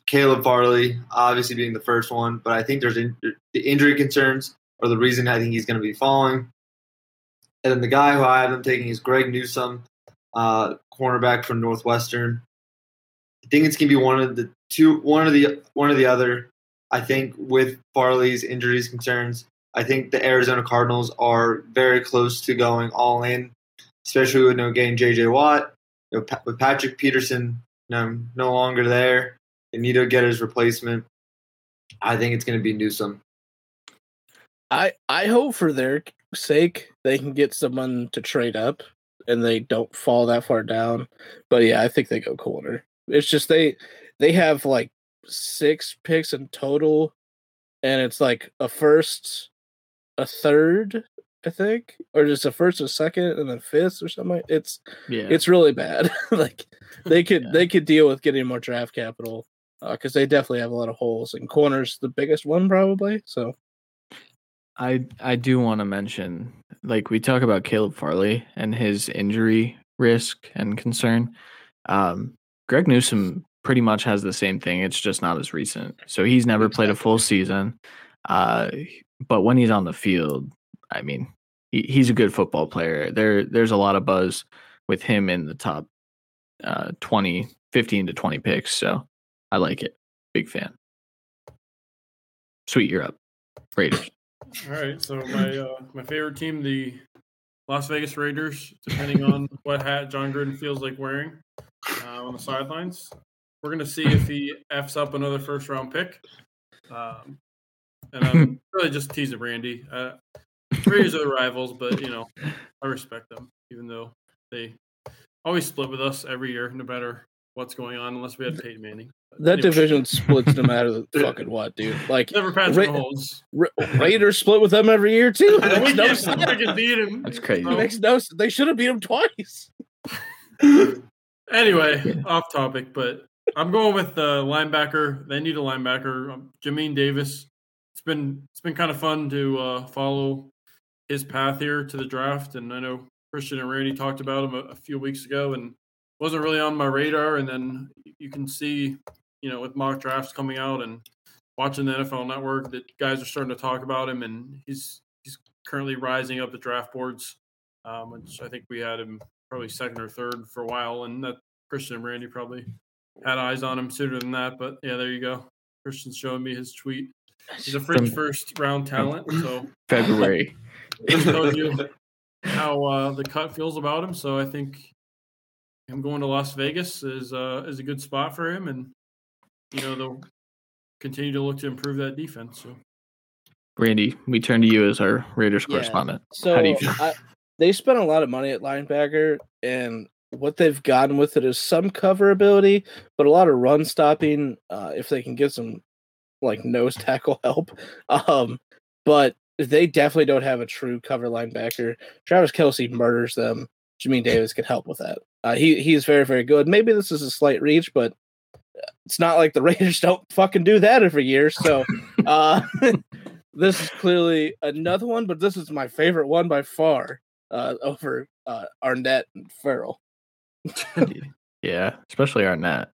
D: Caleb Farley, obviously being the first one, but I think there's in, the injury concerns are the reason I think he's going to be falling. And then the guy who I have him taking is Greg Newsome, uh, cornerback from Northwestern. I think it's going to be one of the two, one of the one of the other. I think with Farley's injuries concerns, I think the Arizona Cardinals are very close to going all in, especially with no getting J.J. Watt, you know, with Patrick Peterson no no longer there. They need to get his replacement. I think it's going to be Newsome.
C: I I hope for their sake they can get someone to trade up and they don't fall that far down. But yeah, I think they go corner. It's just they they have like six picks in total, and it's like a first, a third, I think, or just a first, a second, and then fifth or something. It's
B: Yeah.
C: it's really bad. [LAUGHS] like they could
B: Yeah.
C: they could deal with getting more draft capital uh, because they definitely have a lot of holes and corners the biggest one probably. So
B: I I do want to mention, like we talk about Caleb Farley and his injury risk and concern. Um, Greg Newsome pretty much has the same thing. It's just not as recent. So he's never played a full season. Uh, but when he's on the field, I mean, he, he's a good football player. There there's a lot of buzz with him in the top uh 20, 15 to 20 picks. So I like it. Big fan. Sweet, you're up. Raiders.
E: All right, so my uh, my favorite team, the Las Vegas Raiders, depending on [LAUGHS] what hat Jon Gruden feels like wearing uh, on the sidelines. We're gonna see if he f's up another first round pick. Um, and I'm [LAUGHS] really just teasing Randy. Uh, Raiders are the rivals, but you know I respect them, even though they always split with us every year, no matter what's going on, unless we had Peyton Manning. But
C: that division splits no matter [LAUGHS] the fucking what, dude. Like
E: never Patrick
C: Ra-
E: Mahomes.
C: Ra- Raiders split with them every year too. It [LAUGHS]
E: we
C: makes no
E: can't
C: sense.
E: fucking beat him.
B: That's crazy.
E: So-
C: It makes no sense. They should have beat him twice. [LAUGHS]
E: Anyway, off topic, but I'm going with the linebacker. They need a linebacker. Um, Jamin Davis. It's been it's been kind of fun to uh, follow his path here to the draft, and I know Christian and Randy talked about him a, a few weeks ago, and wasn't really on my radar. And then you can see, you know, with mock drafts coming out and watching the NFL Network, that guys are starting to talk about him, and he's he's currently rising up the draft boards. Um, which I think we had him probably second or third for a while, and that Christian and Randy probably had eyes on him sooner than that. But yeah, there you go. Christian's showing me his tweet. He's a fringe first round talent, so
B: February. [LAUGHS]
E: this tells you [LAUGHS] how uh, the cut feels about him. So I think him going to Las Vegas is uh, is a good spot for him, and you know they'll continue to look to improve that defense. So
B: Randy, we turn to you as our Raiders
C: Yeah.
B: correspondent.
C: So
B: How do you feel?
C: I, they spent a lot of money at linebacker, and what they've gotten with it is some cover ability, but a lot of run stopping. Uh, if they can get some like nose [LAUGHS] tackle help, um, but they definitely don't have a true cover linebacker. Travis Kelce murders them. Jamin Davis can help with that. Uh, he he's very very good. Maybe this is a slight reach, but it's not like the [LAUGHS] Raiders don't fucking do that every year. So [LAUGHS] uh, [LAUGHS] this is clearly another one, but this is my favorite one by far uh, over uh, Arnette and Ferrell.
B: yeah, especially Arnette.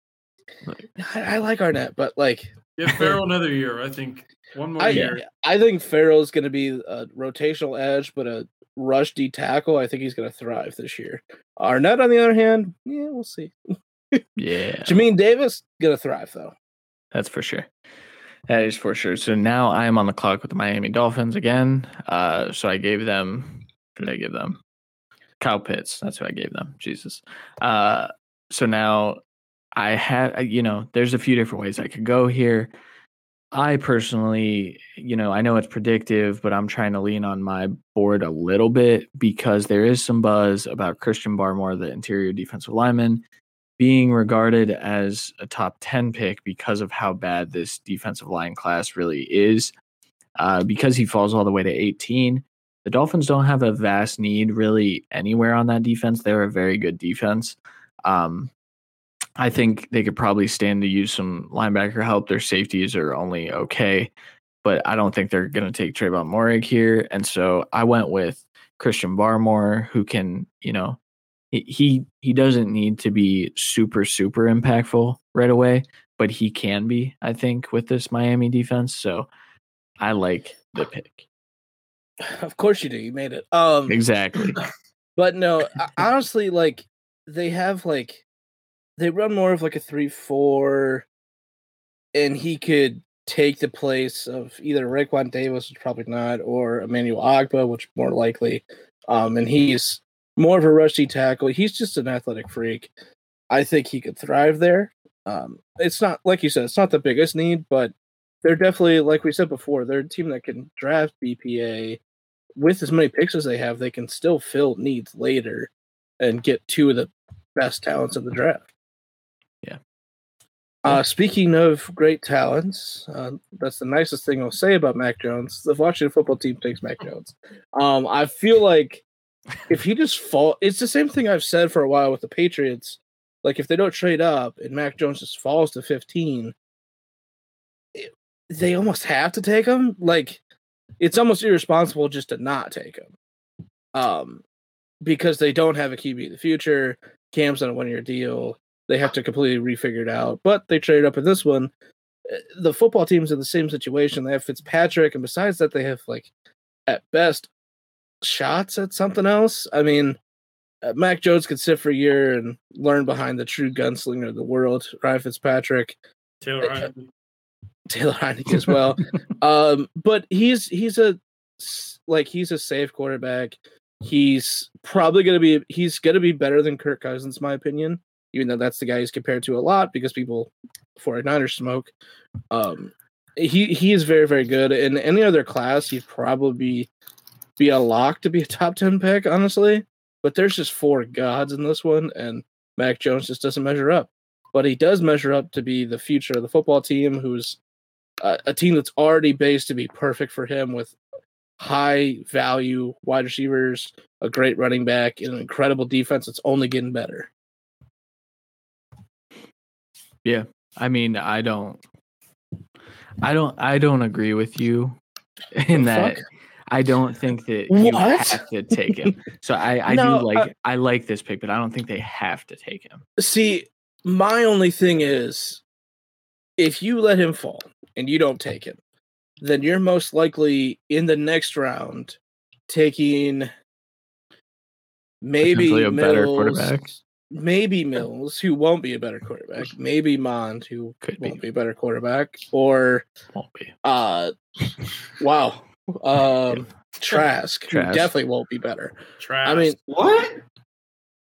C: I, I like Arnette, but like
E: give Ferrell another year. I think one more
C: I,
E: year.
C: I think Ferrell's going to be a rotational edge, but a rush D tackle. I think he's going to thrive this year. Arnette, on the other hand, yeah, we'll see.
B: Yeah, [LAUGHS]
C: Jamin Davis going to thrive though.
B: that's for sure. That is for sure. So now I am on the clock with the Miami Dolphins again. Uh, so I gave them. What did I give them? Cow Pitts. That's what I gave them. Jesus. Uh, so now I had. You know, there's a few different ways I could go here. I personally, you know, I know it's predictive, but I'm trying to lean on my board a little bit because there is some buzz about Christian Barmore, the interior defensive lineman, being regarded as a top 10 pick because of how bad this defensive line class really is. Uh, because he falls all the way to 18, the Dolphins don't have a vast need really anywhere on that defense. They're a very good defense. Um, I think they could probably stand to use some linebacker help. Their safeties are only okay, but I don't think they're going to take Trevon Moehrig here. And so I went with Christian Barmore, who can, you know, he he, doesn't need to be super super impactful right away, but he can be, I think, with this Miami defense. So I like the pick. [SIGHS]
C: Of course you do. You made it. Um,
B: Exactly. [CLEARS THROAT]
C: But no, honestly, like they have like they run more of like a three four, and he could take the place of either Raekwon Davis, which probably not, or Emmanuel Ogbah, which more likely. Um, and he's more of a rushy tackle. He's just an athletic freak. I think he could thrive there. Um, it's not like you said, it's not the biggest need, but they're definitely like we said before, they're a team that can draft BPA with as many picks as they have, they can still fill needs later and get two of the best talents of the draft. Uh, speaking of great talents, uh, that's the nicest thing I'll say about Mac Jones. The Washington football team takes Mac Jones. Um, I feel like if he just fall, it's the same thing I've said for a while with the Patriots. Like if they don't trade up and Mac Jones just falls to 15, it- they almost have to take him. Like it's almost irresponsible just to not take him. Um, because they don't have a QB of the future. Cam's on a one year deal. They have to completely refigure it out. But they traded up in this one. Uh, The football team's in the same situation. They have Fitzpatrick, and besides that, they have like at best shots at something else. I mean, uh, Mac Jones could sit for a year and learn behind the true gunslinger of the world, Ryan Fitzpatrick.
E: Taylor Heinicke.
C: Taylor Heinicke as well. [LAUGHS] um, but he's he's a like he's a safe quarterback. He's probably gonna be he's gonna be better than Kirk Cousins, in my opinion. Even though that's the guy he's compared to a lot because people 49ers smoke. Um, he he is very very good. In any other class, he'd probably be a lock to be a top ten pick, honestly. But there's just four gods in this one, and Mac Jones just doesn't measure up. But he does measure up to be the future of the football team, who's a, a team that's already based to be perfect for him with high value wide receivers, a great running back, and an incredible defense that's only getting better.
B: I mean, I don't I don't I don't agree with you [LAUGHS] in that
C: fuck?
B: I don't think that you
C: What?
B: have to take him. [LAUGHS] So I, I
C: No,
B: do like
C: uh,
B: I like this pick, but I don't think they have to take him.
C: See, my only thing is if you let him fall and you don't take him, then you're most likely in the next round taking maybe
B: a better quarterback.
C: Maybe Mills, who won't be a better quarterback. Maybe Mond, who
B: Could be.
C: won't be a better quarterback. Or
B: Won't be.
C: uh wow. Um Trask, who definitely won't be better.
E: Trash.
C: I mean,
D: What?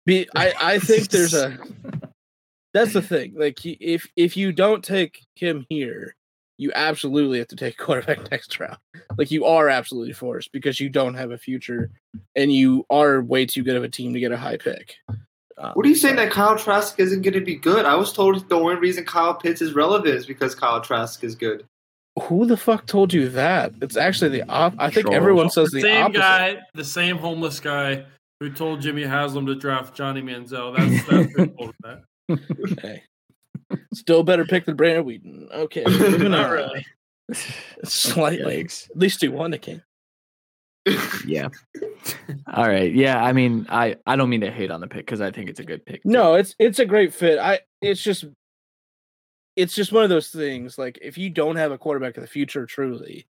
C: be I, I think there's a [LAUGHS] that's the thing. Like if if you don't take him here, you absolutely have to take quarterback [LAUGHS] next round. Like you are absolutely forced because you don't have a future and you are way too good of a team to get a high pick. Um,
D: What are you saying that Kyle Trask isn't going to be good? I was told the only reason Kyle Pitts is relevant is because Kyle Trask is good.
C: Who the fuck told you that? It's actually the op. I think
B: Sure.
C: everyone says
E: the
C: the
E: same
C: opposite.
E: guy, the same homeless guy who told Jimmy Haslam to draft Johnny Manziel. That's that's who told him that. [LAUGHS] [LAUGHS]
C: Hey. Still better pick than Brandon Weeden. Okay, [LAUGHS] moving
E: Not
C: on.
E: really.
C: Slightly.
B: Yikes.
C: At least he won the game.
B: Yeah. [LAUGHS] All right. Yeah. I mean, I I don't mean to hate on the pick because I think it's a good pick. too.
C: No, it's it's a great fit. I it's just it's just one of those things like if you don't have a quarterback of the future truly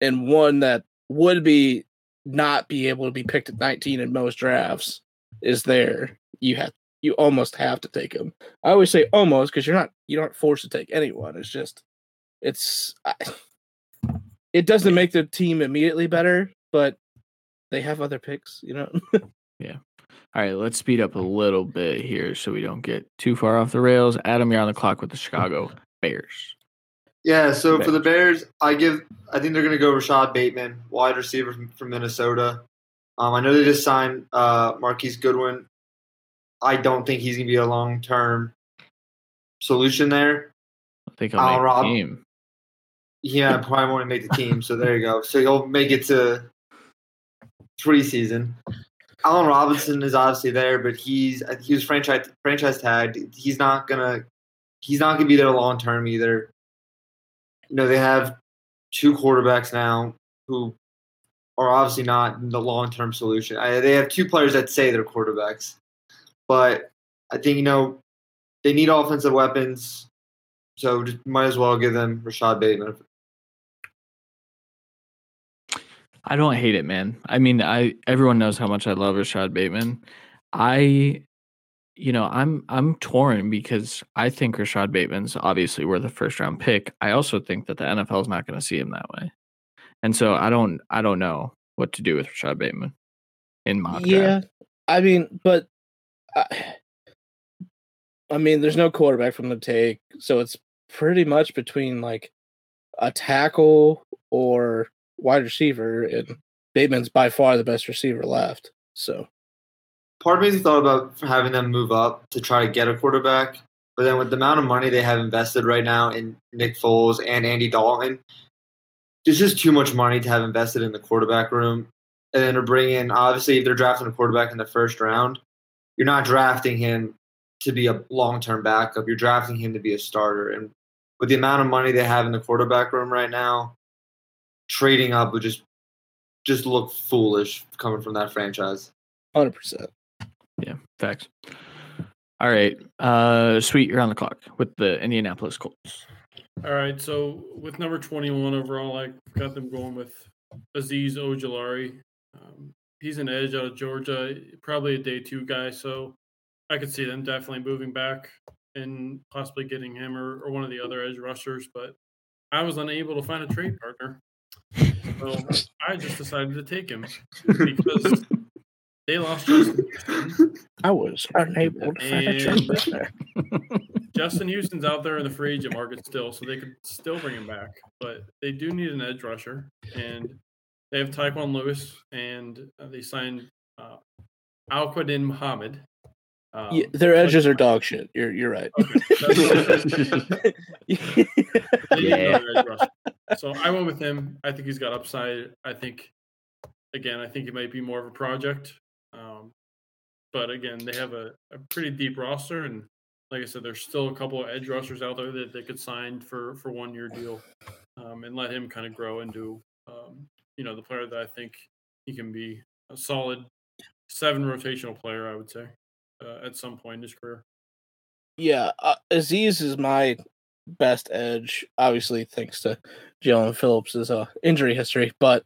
C: and one that would be not be able to be picked at 19 in most drafts is there, you have you almost have to take him. I always say almost because you're not you aren't forced to take anyone. It's just it's I, it doesn't make the team immediately better, but they have other picks, you know. [LAUGHS] Yeah.
B: All right. Let's speed up a little bit here so we don't get too far off the rails. Adam, you're on the clock with the Chicago [LAUGHS] Bears.
D: Yeah, so for the Bears, I give I think they're going to go Rashod Bateman, wide receiver from, from Minnesota. Um, I know they just signed uh, Marquise Goodwin. I don't think he's going to be a long term solution there.
B: I think he'll
D: I'll
B: make
D: rob-
B: the team.
D: Yeah, probably won't make the team. So there you go. So he'll make it to preseason. Allen Robinson is obviously there, but he's he was franchise franchise tagged. He's not gonna he's not gonna be there long term either. You know they have two quarterbacks now who are obviously not the long term solution. I, they have two players that say they're quarterbacks, but I think you know they need offensive weapons. So just might as well give them Rashod Bateman.
B: I don't hate it, man. I mean, I everyone knows how much I love Rashod Bateman. I you know, I'm I'm torn because I think Rashod Bateman's obviously worth a first round pick. I also think that the NFL is not going to see him that way. And so I don't I don't know what to do with Rashod Bateman in mock draft.
C: Yeah, I mean, but I, I mean, there's no quarterback from the take, so it's pretty much between like a tackle or wide receiver, and Bateman's by far the best receiver left. So
D: Part of me thought about having them move up to try to get a quarterback, but then with the amount of money they have invested right now in Nick Foles and Andy Dalton, there's just too much money to have invested in the quarterback room. And then to bring in, obviously, if they're drafting a quarterback in the first round, you're not drafting him to be a long term backup. You're drafting him to be a starter. And with the amount of money they have in the quarterback room right now, trading up would just just look foolish coming from that franchise.
C: hundred percent.
B: Yeah, facts. All right. Uh sweet, you're on the clock with the Indianapolis Colts.
E: All right, so with number 21 overall, I got them going with Azeez Ojulari. Um, he's an edge out of Georgia, probably a day two guy, so I could see them definitely moving back and possibly getting him or, or one of the other edge rushers, but I was unable to find a trade partner. So I just decided to take him because they lost Justin Houston.
C: I was unable to find a
E: And-
C: trade. [LAUGHS]
E: Justin Houston's out there in the free agent market still, so they could still bring him back. But they do need an edge rusher, and they have Tyquan Lewis, and uh, they signed uh, Al-Quadin Muhammad. Um,
C: Yeah, their edges are dog shit. You're you're right.
E: Okay, that's- They need
B: Yeah.
E: another edge rusher. So I went with him. I think he's got upside. I think, again, I think it might be more of a project. Um, but again, they have a, a pretty deep roster, and like I said, there's still a couple of edge rushers out there that they could sign for for one year deal, um, and let him kind of grow into, um, you know, the player that I think he can be a solid seven rotational player. I would say uh, at some point in his career.
C: yeah, uh, Azeez is my best edge, obviously thanks to Jaelan Phillips' uh, injury history. But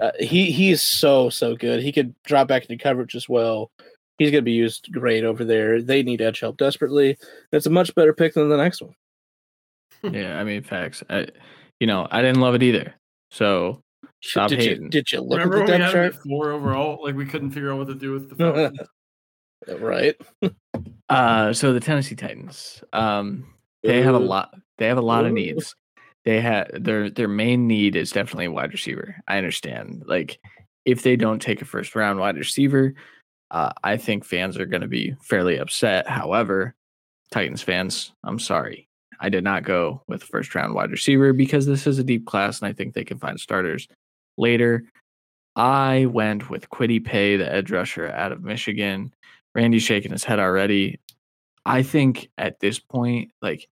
C: uh, he he is so so good. He could drop back into coverage as well. He's going to be used great over there. They need edge help desperately. It's a much better pick than the next one.
B: yeah, I mean facts. I, you know, I didn't love it either. So Stop
C: did you
B: hating.
C: did you look
E: Remember
C: at the
E: when
C: depth chart?
E: four overall? Like we couldn't figure out what to do with the Falcons.
C: Right.
B: Uh, so the Tennessee Titans, um, they have a lot. They have a lot of needs. They have their their main need is definitely a wide receiver. I understand. Like, if they don't take a first round wide receiver, uh, I think fans are going to be fairly upset. However, Titans fans, I'm sorry, I did not go with first round wide receiver because this is a deep class, and I think they can find starters later. I went with Kwity Paye, the edge rusher out of Michigan. Randy's shaking his head already. I think at this point, like,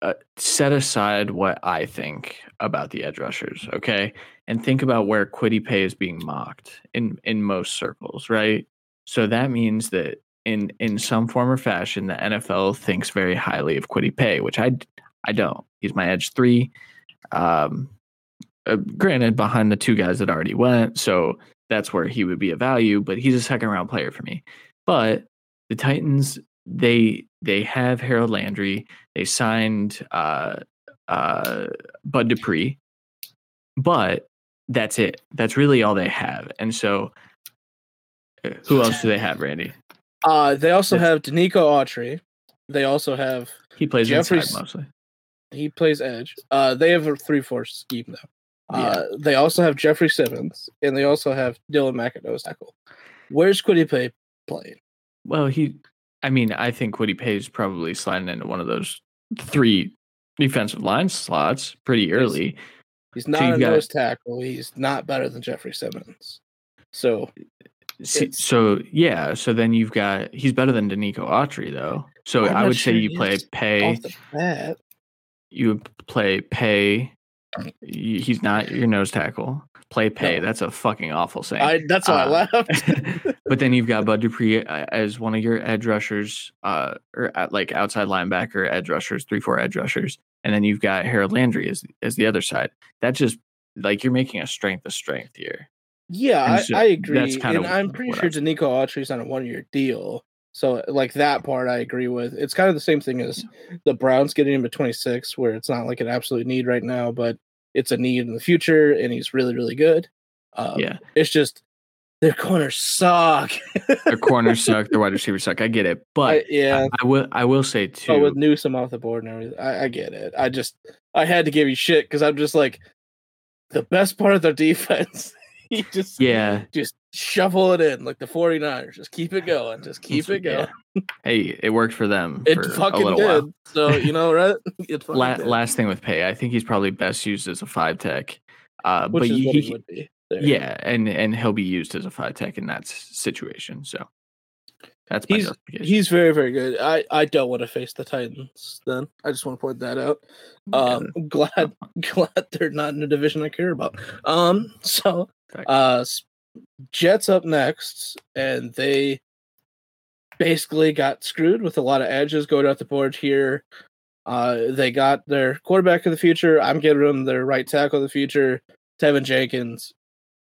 B: uh, set aside what I think about the edge rushers, okay, and think about where Kwity Paye is being mocked in in most circles, right? So that means that in in some form or fashion, the NFL thinks very highly of Kwity Paye, which I I don't. He's my edge three. Um, uh, granted, behind the two guys that already went, so that's where he would be a value. But he's a second round player for me. But the Titans, they they have Harold Landry. They signed uh, uh, Bud Dupree, but that's it. That's really all they have. And so, uh, who else do they have, Randy? [LAUGHS]
C: Uh, they also have Denico Autry. They also have
B: He plays
C: Jeffrey's-
B: inside mostly.
C: he plays edge. Uh, they have a three four scheme though. Uh, they also have Jeffrey Simmons, and they also have Dylan McInnes tackle. Where's Kwity Paye playing?
B: Well, he. I mean, I think Kwity Paye is probably sliding into one of those three defensive line slots pretty early.
C: He's not
B: you've
C: a
B: got-
C: nose tackle. He's not better than Jeffrey Simmons. So
B: See, so yeah, so then you've got he's better than Denico Autry though. So
C: I'm
B: I
C: not
B: would say you play Pay.
C: off the bat,
B: You would play Pay, He's not your nose tackle. Play pay.
C: No.
B: That's a fucking awful saying.
C: I, that's why I
B: Uh,
C: laughed. [LAUGHS]
B: but then you've got Bud Dupree uh, as one of your edge rushers, uh, or like outside linebacker edge rushers, three four edge rushers, and then you've got Harold Landry as as the other side. That just like you're making a strength of strength here.
C: Yeah,
B: And
C: I, I agree.
B: that's kind
C: and
B: of
C: I'm pretty sure
B: I-
C: Denico Autry's on a one year deal. So like that part I agree with. It's kind of the same thing as the Browns getting him at 26, where it's not like an absolute need right now, but it's a need in the future, and he's really, really good. Um,
B: yeah,
C: It's just their corners suck.
B: their corners [LAUGHS] suck, their wide receivers suck. I get it, but
C: I, yeah.
B: I, I will I will say
C: But
B: too.
C: with Newsome off the board and everything, I, I get it. I just I had to give you shit because I'm just like the best part of their defense. [LAUGHS] just
B: yeah,
C: just shovel it in like the 49ers. Just keep it going. Just keep it going.
B: yeah. Hey, it worked for them.
C: It
B: for
C: fucking did.
B: while.
C: So you know, [LAUGHS] right? It
B: La-
C: did.
B: last thing with pay, I think he's probably best used as a five tech. Uh,
C: which
B: but
C: is
B: he,
C: he, would be. There.
B: yeah, and and he'll be used as a five tech in that situation. So that's
C: He's- he's very very good. I I don't want to face the Titans. Then I just want to point that out. Um, [LAUGHS] glad glad they're not in a division I care about. Um, so. Uh, Jets up next, and they basically got screwed with a lot of edges going out the board here. Uh, they got their quarterback of the future. I'm giving them their right tackle of the future, Teven Jenkins.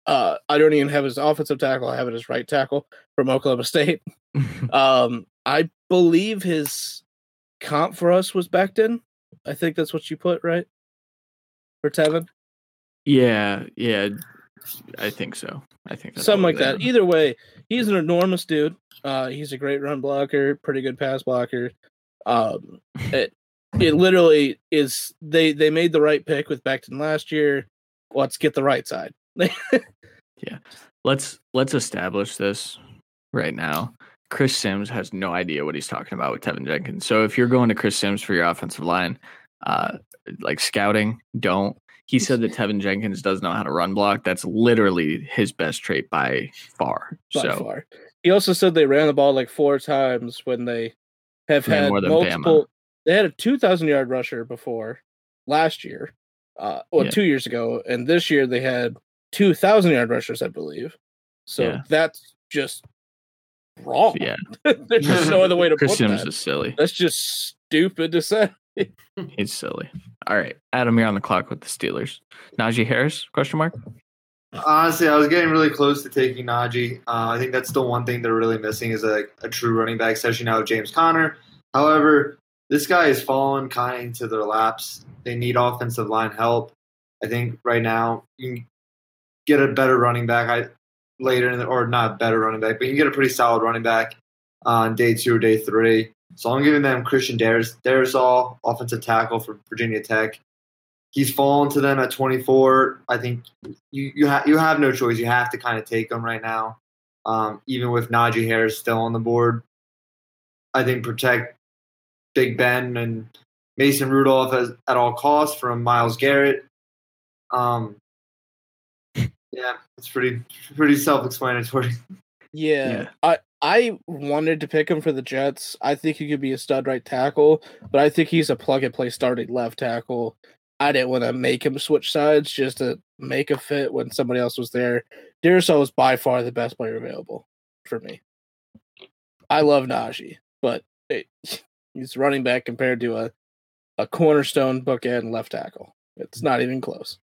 C: Uh, I don't even have his offensive tackle. I have it as right tackle from Oklahoma [LAUGHS] State. [LAUGHS] Um, I believe his comp for us was Becton. I think that's what you put right for Teven,
B: yeah, yeah, I think so. I think
C: something like that.
B: they-
C: Either way, he's an enormous dude. Uh, he's a great run blocker, pretty good pass blocker. Um, [LAUGHS] it it literally is. They they made the right pick with Becton last year. Let's get the right side. [LAUGHS]
B: Yeah, let's let's establish this right now. Chris Sims has no idea what he's talking about with Teven Jenkins. So if you're going to Chris Sims for your offensive line, uh, like scouting, don't. He said that Teven Jenkins does know how to run block. That's literally his best trait by far.
C: by
B: so
C: far. He also said they ran the ball like four times when they have had multiple. They had a two thousand yard rusher before last year, uh, well,
B: Yeah.
C: two years ago, and this year they had two thousand yard rushers, I believe. So
B: Yeah.
C: that's just wrong.
B: yeah, [LAUGHS]
C: There's just no other way to
B: Chris
C: put
B: Sims
C: that.
B: is silly.
C: That's just stupid to say. [LAUGHS]
B: He's silly. All right, Adam, you're on the clock with the Steelers. Najee Harris? Question mark.
D: Honestly, I was getting really close to taking Najee. Uh, I think that's the one thing they're really missing is a, a true running back, especially now with James Conner. However, this guy is falling kind of into their laps. They need offensive line help. I think right now you can get a better running back I, later, in the, or not better running back, but you can get a pretty solid running back on day two or day three. So I'm giving them Christian Dares, Darrisaw, offensive tackle for Virginia Tech. He's fallen to them at 24. I think you you, ha- you have no choice. You have to kind of take him right now, um, even with Najee Harris still on the board. I think protect Big Ben and Mason Rudolph as, at all costs from Myles Garrett. Um, yeah, it's pretty pretty self-explanatory.
C: Yeah.
B: Yeah.
C: I I wanted to pick him for the Jets. I think he could be a stud right tackle, but I think he's a plug and play starting left tackle. I didn't want to make him switch sides just to make a fit when somebody else was there. Darrisaw was by far the best player available for me. I love Najee, but it, [LAUGHS] he's running back compared to a a cornerstone bookend left tackle. It's not even close.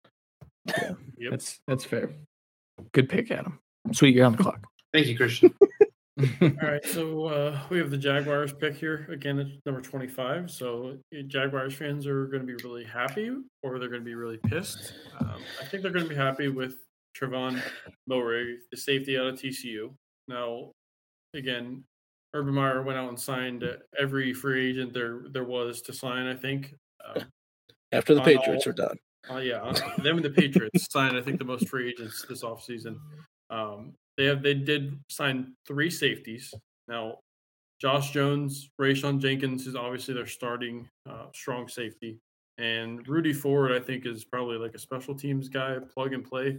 E: Yep.
B: That's that's fair. Good pick, Adam. Sweet, you're on the clock.
D: Thank you, Christian. [LAUGHS]
E: All right, so uh, we have the Jaguars pick here again at number twenty-five. So uh, Jaguars fans are going to be really happy, or they're going to be really pissed. Um, I think they're going to be happy with Trevon Moehrig, the safety out of TCU. Now, again, Urban Meyer went out and signed every free agent there there was to sign. I think. Um,
C: After the Patriots
E: all-
C: are done.
E: uh, yeah, them and the Patriots signed, I think, the most free agents this offseason. Um, they have they did sign three safeties. Now, Josh Jones, Rayshawn Jenkins is obviously their starting uh, strong safety, and Rudy Ford, I think, is probably like a special teams guy, plug and play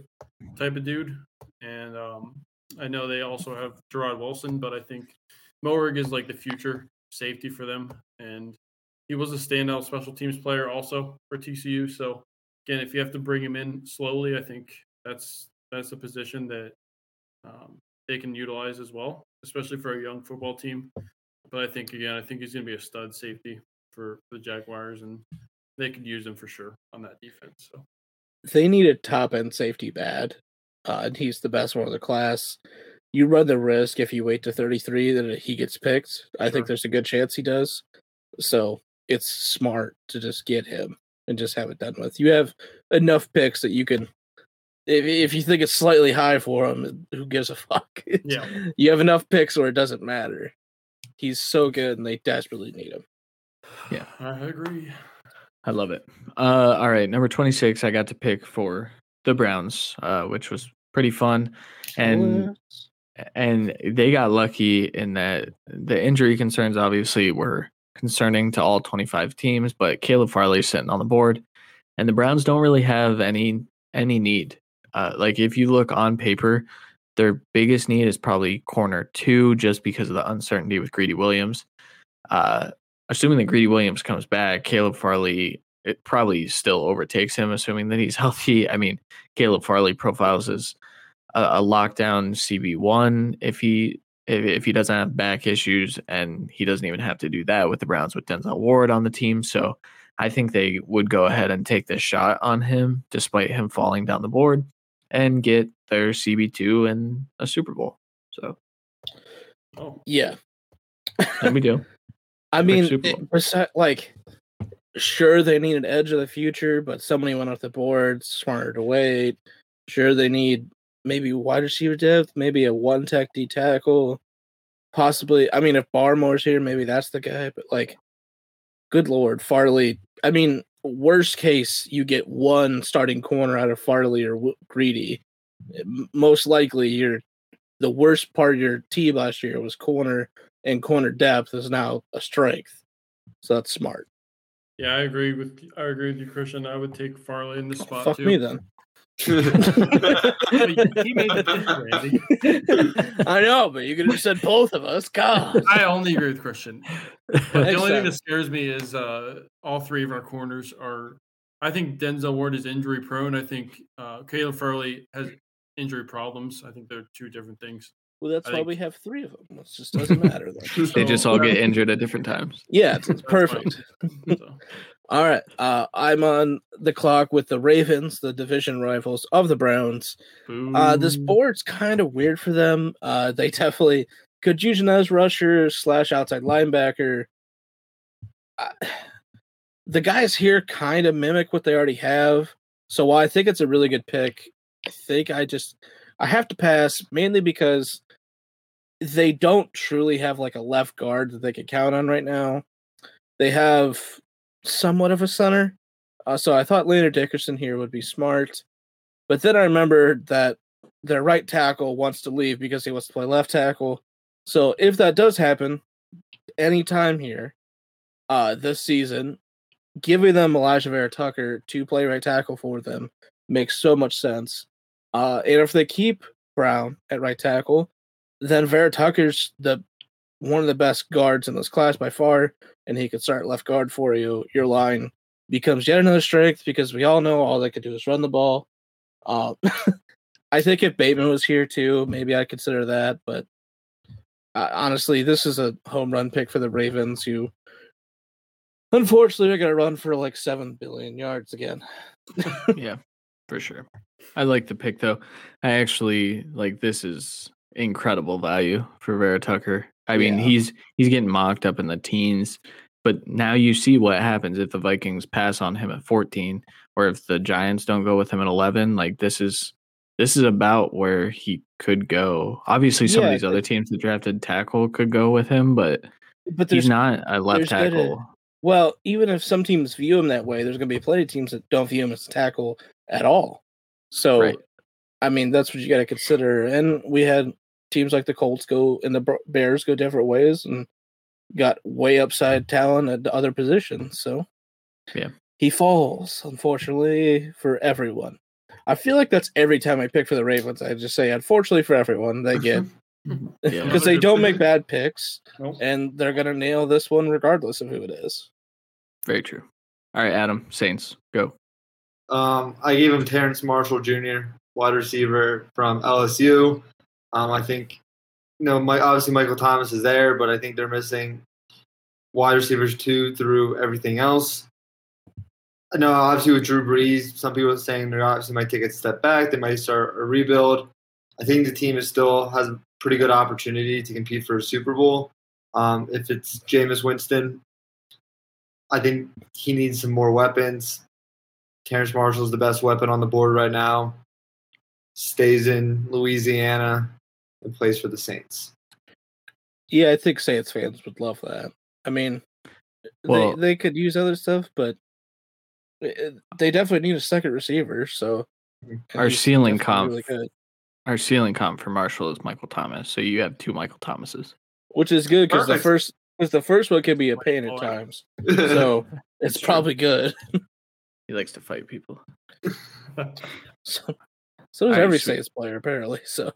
E: type of dude. And um, I know they also have Jarrod Wilson, but I think Moehrig is like the future safety for them, and he was a standout special teams player also for TCU. So again, if you have to bring him in slowly, I think that's that's a position that um, they can utilize as well, especially for a young football team. But I think again, I think he's going to be a stud safety for the Jaguars, and they could use him for sure on that defense. So
C: they need a top end safety bad, uh, and he's the best one of the class. You run the risk if you wait to 33 that he gets picked. I
E: Sure.
C: think there's a good chance he does. So it's smart to just get him and just have it done with. You have enough picks that you can. If, if you think it's slightly high for him, who gives a fuck? [LAUGHS]
E: Yeah.
C: you have enough picks where it doesn't matter. He's so good, and they desperately need him. Yeah.
E: I agree.
B: I love it. Uh, all right, number 26, I got to pick for the Browns, uh, which was pretty fun. And and they got lucky in that the injury concerns obviously were concerning to all 25 teams, but Caleb Farley sitting on the board, and the Browns don't really have any any need. Uh, like if you look on paper, their biggest need is probably corner two, just because of the uncertainty with Greedy Williams. Uh, assuming that Greedy Williams comes back, Caleb Farley it probably still overtakes him, assuming that he's [LAUGHS] healthy. I mean, Caleb Farley profiles as a, a lockdown CB one if he if, if he doesn't have back issues, and he doesn't even have to do that with the Browns with Denzel Ward on the team. So I think they would go ahead and take this shot on him, despite him falling down the board, and get their CB two and a Super Bowl. So
E: Oh,
C: Yeah,
B: no big deal.
C: I mean, it- uh, like, sure they need an edge of the future, but somebody went off the board, smarter to wait. Sure they need maybe wide receiver depth, maybe a one tech D tackle, possibly. I mean, if Barmore's here, maybe that's the guy. But like, good lord, Farley. I mean, worst case, you get one starting corner out of Farley or W- Greedy. Most likely, you're the worst part of your team last year was corner and corner depth is now a strength. So that's smart.
E: yeah, I agree with I agree with you, Christian. I would take Farley in the oh, spot
C: Fuck
E: too.
C: me then.
E: He made the pick, Randy. [LAUGHS]
C: I know, but you could have said both of us. God.
E: I only agree with Christian. But the
C: Next
E: only thing that scares me is uh, all three of our corners are. I think Denzel Ward is injury prone. I think uh, Caleb Farley has injury problems. I think they're two different things.
C: Well, that's
E: I
C: why
E: think-
C: we have three of them. It just doesn't matter. Then. [LAUGHS]
B: They just all get injured at different times.
C: Yeah, it's, it's perfect. [LAUGHS]
E: so,
C: All right. Uh, I'm on the clock with the Ravens, the division rivals of the Browns. Uh, this board's kind of weird for them. Uh, they [LAUGHS] definitely could use an edge rusher slash outside linebacker. Uh, [SIGHS] the guys here kind of mimic what they already have, so while I think it's a really good pick, I think I just I have to pass mainly because they don't truly have like a left guard that they can count on right now. They have somewhat of a center, uh, so I thought Leonard Dickerson here would be smart. But then I remembered that their right tackle wants to leave because he wants to play left tackle. So if that does happen anytime here uh this season, giving them Elijah Vera Tucker to play right tackle for them makes so much sense. Uh and if they keep Brown at right tackle, then Vera Tucker's the one of the best guards in this class by far, and he could start left guard for you. Your line becomes yet another strength because we all know all they could do is run the ball. Um, [LAUGHS] I think if Bateman was here too, maybe I'd consider that. But uh, honestly, this is a home run pick for the Ravens, who unfortunately are going to run for like seven billion yards again. [LAUGHS]
B: yeah, for sure. I like the pick though. I actually like this is incredible value for Vera Tucker. I mean,
C: Yeah.
B: he's he's getting mocked up in the teens, but now you see what happens if the Vikings pass on him at 14 or if the Giants don't go with him at 11. Like this is this is about where he could go. Obviously, some
C: Yeah,
B: of these other teams that drafted tackle could go with him, but
C: But there's
B: he's not a left
C: there's gonna-
B: tackle.
C: well, even if some teams view him that way, there's going to be plenty of teams that don't view him as a tackle at all. So,
B: Right.
C: I mean, that's what you got to consider. And we had teams like the Colts go and the Bears go different ways and got way upside talent at the other positions. So,
B: Yeah.
C: he falls, unfortunately, for everyone. I feel like that's every time I pick for the Ravens. I just say, unfortunately for everyone, they [LAUGHS] get
B: Yeah. [LAUGHS]
C: because they don't make bad picks
E: Nope.
C: and they're going to nail this one regardless of who it is.
B: Very true. All right, Adam, Saints, go.
D: Um, I gave him Terrace Marshall Jr., wide receiver from LSU. Um, I think, you know, my, obviously Michael Thomas is there, but I think they're missing wide receivers two through everything else. No, obviously with Drew Brees, some people are saying they obviously might take a step back. They might start a rebuild. I think the team is still has a pretty good opportunity to compete for a Super Bowl. Um, if it's Jameis Winston, I think he needs some more weapons. Terrace Marshall is the best weapon on the board right now. Stays in Louisiana and plays for the Saints.
C: Yeah, I think Saints fans would love that. I mean,
B: Well-
C: they they could use other stuff, but uh, they definitely need a second receiver. So mm-hmm.
B: Our ceiling
C: definitely
B: comp-
C: good,
B: Our ceiling comp for Marshall is Michael Thomas, so you have two Michael Thomases.
C: which is good because the first because the first one can be a pain at times. [LAUGHS] So it's
B: true.
C: probably good. [LAUGHS]
B: He likes to fight people. [LAUGHS]
C: So, so does
B: Alright,
C: every. Saints player apparently. So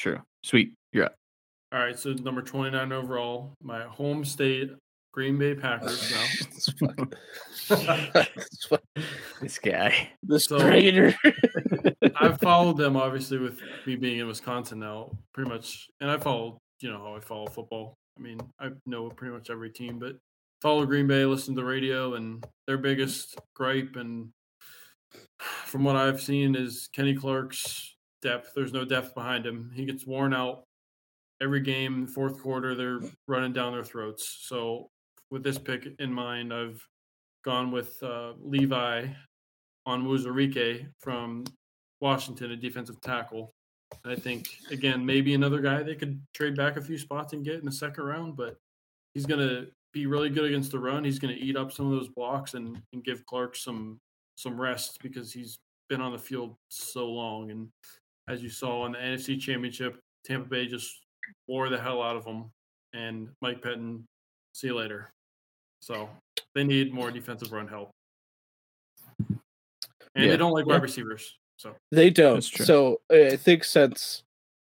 B: True. Sweet. You're up.
E: All right, so number 29 overall, my home state, Green Bay Packers now. [LAUGHS]
C: This [LAUGHS] [LAUGHS] this
B: guy.
C: this
E: So-
C: traitor.
E: I've followed them obviously with me being in Wisconsin now, pretty much, and I follow, you know, how I follow football. I mean, I know pretty much every team, but follow Green Bay, listen to the radio, and their biggest gripe, and from what I've seen, is Kenny Clark's depth. There's no depth behind him. He gets worn out every game. Fourth quarter, they're running down their throats. So, with this pick in mind, I've gone with uh, Levi Onwuzurike from Washington, a defensive tackle. I think again, maybe another guy they could trade back a few spots and get in the second round, but he's gonna be really good against the run. He's gonna eat up some of those blocks and, and give Clark some some rest because he's been on the field so long. And as you saw in the NFC Championship, Tampa Bay just wore the hell out of them. And Mike Pettine, see you later. So they need more defensive run help. And
B: Yeah.
E: they don't like
C: Yeah.
E: wide receivers. So
C: They don't. So I think since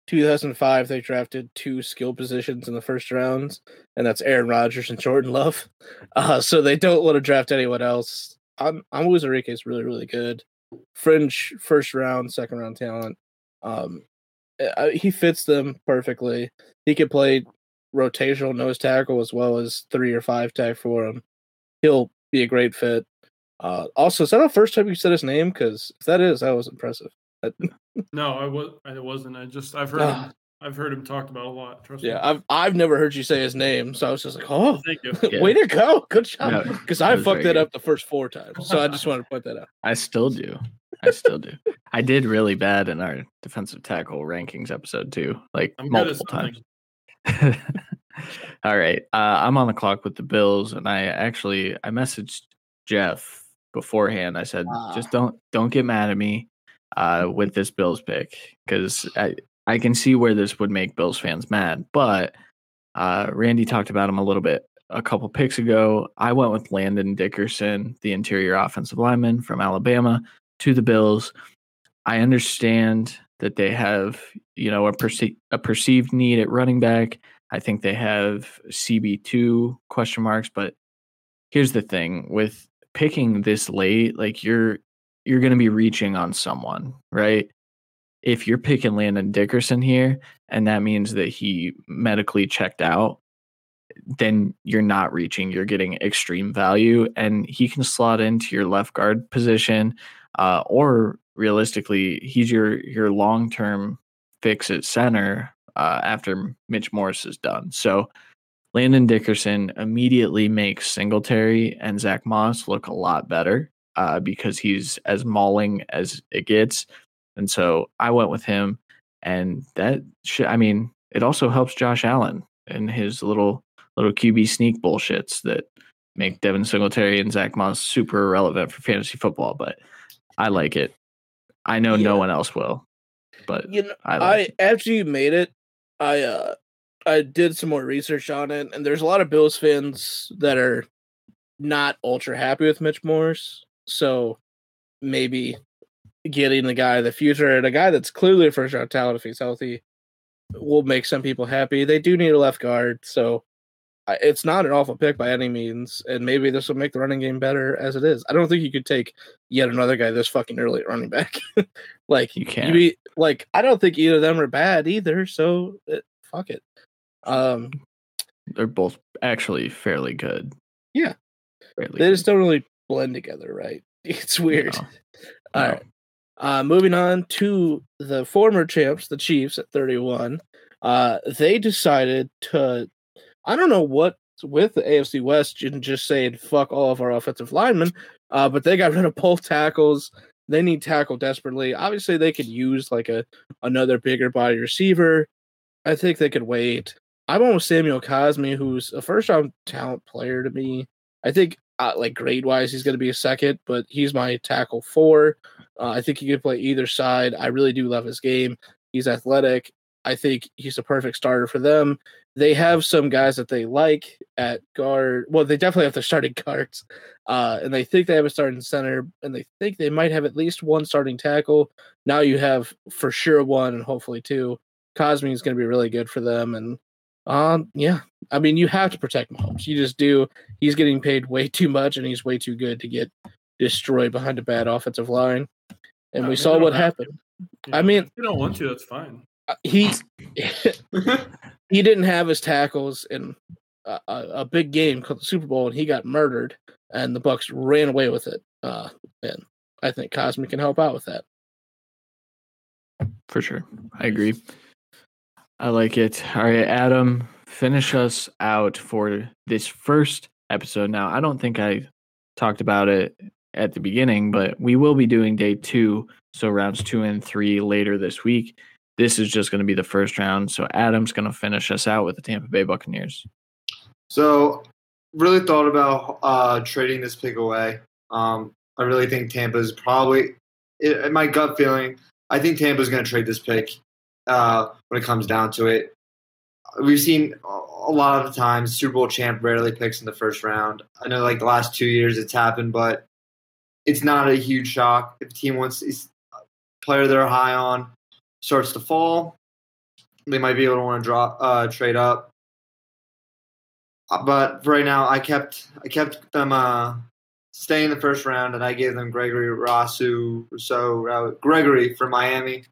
C: 2005, they drafted two skill positions in the first rounds, and that's Aaron Rodgers and Jordan Love. [LAUGHS] Uh, so they don't want to draft anyone else. I'm I'm Wuzarike is really really good, fringe first round, second round talent. Um, uh, he fits them perfectly. He could play rotational nose tackle as well as three or five tag for him. He'll be a great fit. Uh, also, is that the first time you said his name? Because if that is, that was impressive. That- [LAUGHS]
E: no, I was I wasn't. I just I've heard
C: Ah.
E: him, I've heard him talked about a lot. Trust
C: Yeah,
E: me.
C: I've I've never heard you say his name, so I was just like, oh,
E: Thank you. [LAUGHS]
B: Yeah.
C: way to go, good job. Because
B: that
C: I fucked
B: very
C: that
B: good.
C: up the first four times, so I just wanted to point that out. [LAUGHS]
B: I still do. I still do. I did really bad in our defensive tackle rankings episode too, like
E: I'm
B: multiple times. [LAUGHS] All right. Uh, I'm on the clock with the Bills, and I actually I messaged Jeff beforehand. I said,
C: Ah.
B: just don't don't get mad at me uh, with this Bills pick because I I can see where this would make Bills fans mad. But uh, Randy talked about him a little bit a couple picks ago. I went with Landon Dickerson, the interior offensive lineman from Alabama, to the Bills. I understand that they have, you know, a perce- a perceived need at running back. I think they have CB2 question marks, but here's the thing with picking this late, like you're you're going to be reaching on someone, right? If you're picking Landon Dickerson here and that means that he medically checked out, then you're not reaching, you're getting extreme value and he can slot into your left guard position uh, or realistically, he's your your long term fix at center uh, after Mitch Morse is done. So Landon Dickerson immediately makes Singletary and Zach Moss look a lot better uh, because he's as mauling as it gets. And so I went with him, and that sh- I mean, it also helps Josh Allen and his little little QB sneak bullshits that make Devin Singletary and Zach Moss super irrelevant for fantasy football. But I like it. I know
C: Yeah.
B: no one else will, but
C: You know,
B: I
C: I,
B: like it.
C: after you made it, I uh I did some more research on it, and there's a lot of Bills fans that are not ultra happy with Mitch Morse. So maybe getting the guy of the future and a guy that's clearly a first round talent if he's healthy will make some people happy. They do need a left guard, so I- it's not an awful pick by any means, and maybe this will make the running game better as it is. I don't think you could take yet another guy this fucking early at running back. [LAUGHS] like
B: You can't.
C: be like I don't think either of them are bad either. So it, fuck it. Um,
B: They're both actually fairly good.
C: Yeah.
B: Fairly
C: they
B: good.
C: just don't really blend together, right? [LAUGHS] It's weird.
B: No.
C: All
B: No.
C: right. Uh, moving on to the former champs, the Chiefs at 31. Uh, they decided to, I don't know what's with the AFC West and just saying fuck all of our offensive linemen, uh, but they got rid of both tackles. They need tackle desperately. Obviously, they could use like a another bigger body receiver. I think they could wait. I'm on with Samuel Cosmi, who's a first round talent player to me. I think uh, like grade wise, he's going to be a second, but he's my tackle four. Uh, I think he can play either side. I really do love his game. He's athletic. I think he's a perfect starter for them. They have some guys that they like at guard. Well, they definitely have their starting guards, uh, and they think they have a starting center, and they think they might have at least one starting tackle. Now you have for sure one, and hopefully two. Cosmi is going to be really good for them, and um, yeah, I mean you have to protect Mahomes. You just do. He's getting paid way too much, and he's way too good to get destroyed behind a bad offensive line. And
E: No,
C: we saw what happened. I mean-
E: if you don't want to. That's fine.
C: Uh, He [LAUGHS] [LAUGHS] he didn't have his tackles in a, a, big game called the Super Bowl, and he got murdered, and the Bucs ran away with it. Uh, and I think Cosmi can help out with that.
B: For sure. I agree. I like it. All right, Adam, finish us out for this first episode. Now, I don't think I talked about it at the beginning, but we will be doing day two. So rounds two and three later this week. This is just going to be the first round. So Adam's going to finish us out with the Tampa Bay Buccaneers.
D: So, really thought about uh, trading this pick away. Um, I really think Tampa is probably, in my gut feeling, I think Tampa is going to trade this pick uh, when it comes down to it. We've seen a lot of the times Super Bowl champ rarely picks in the first round. I know, like the last two years, it's happened, but it's not a huge shock if a team wants a player they're high on starts to fall. They might be able to want to drop uh, trade up. Uh, But for right now, I kept I kept them uh, stay in the first round, and I gave them Gregory Rousseau, Rousseau, uh, Gregory from Miami.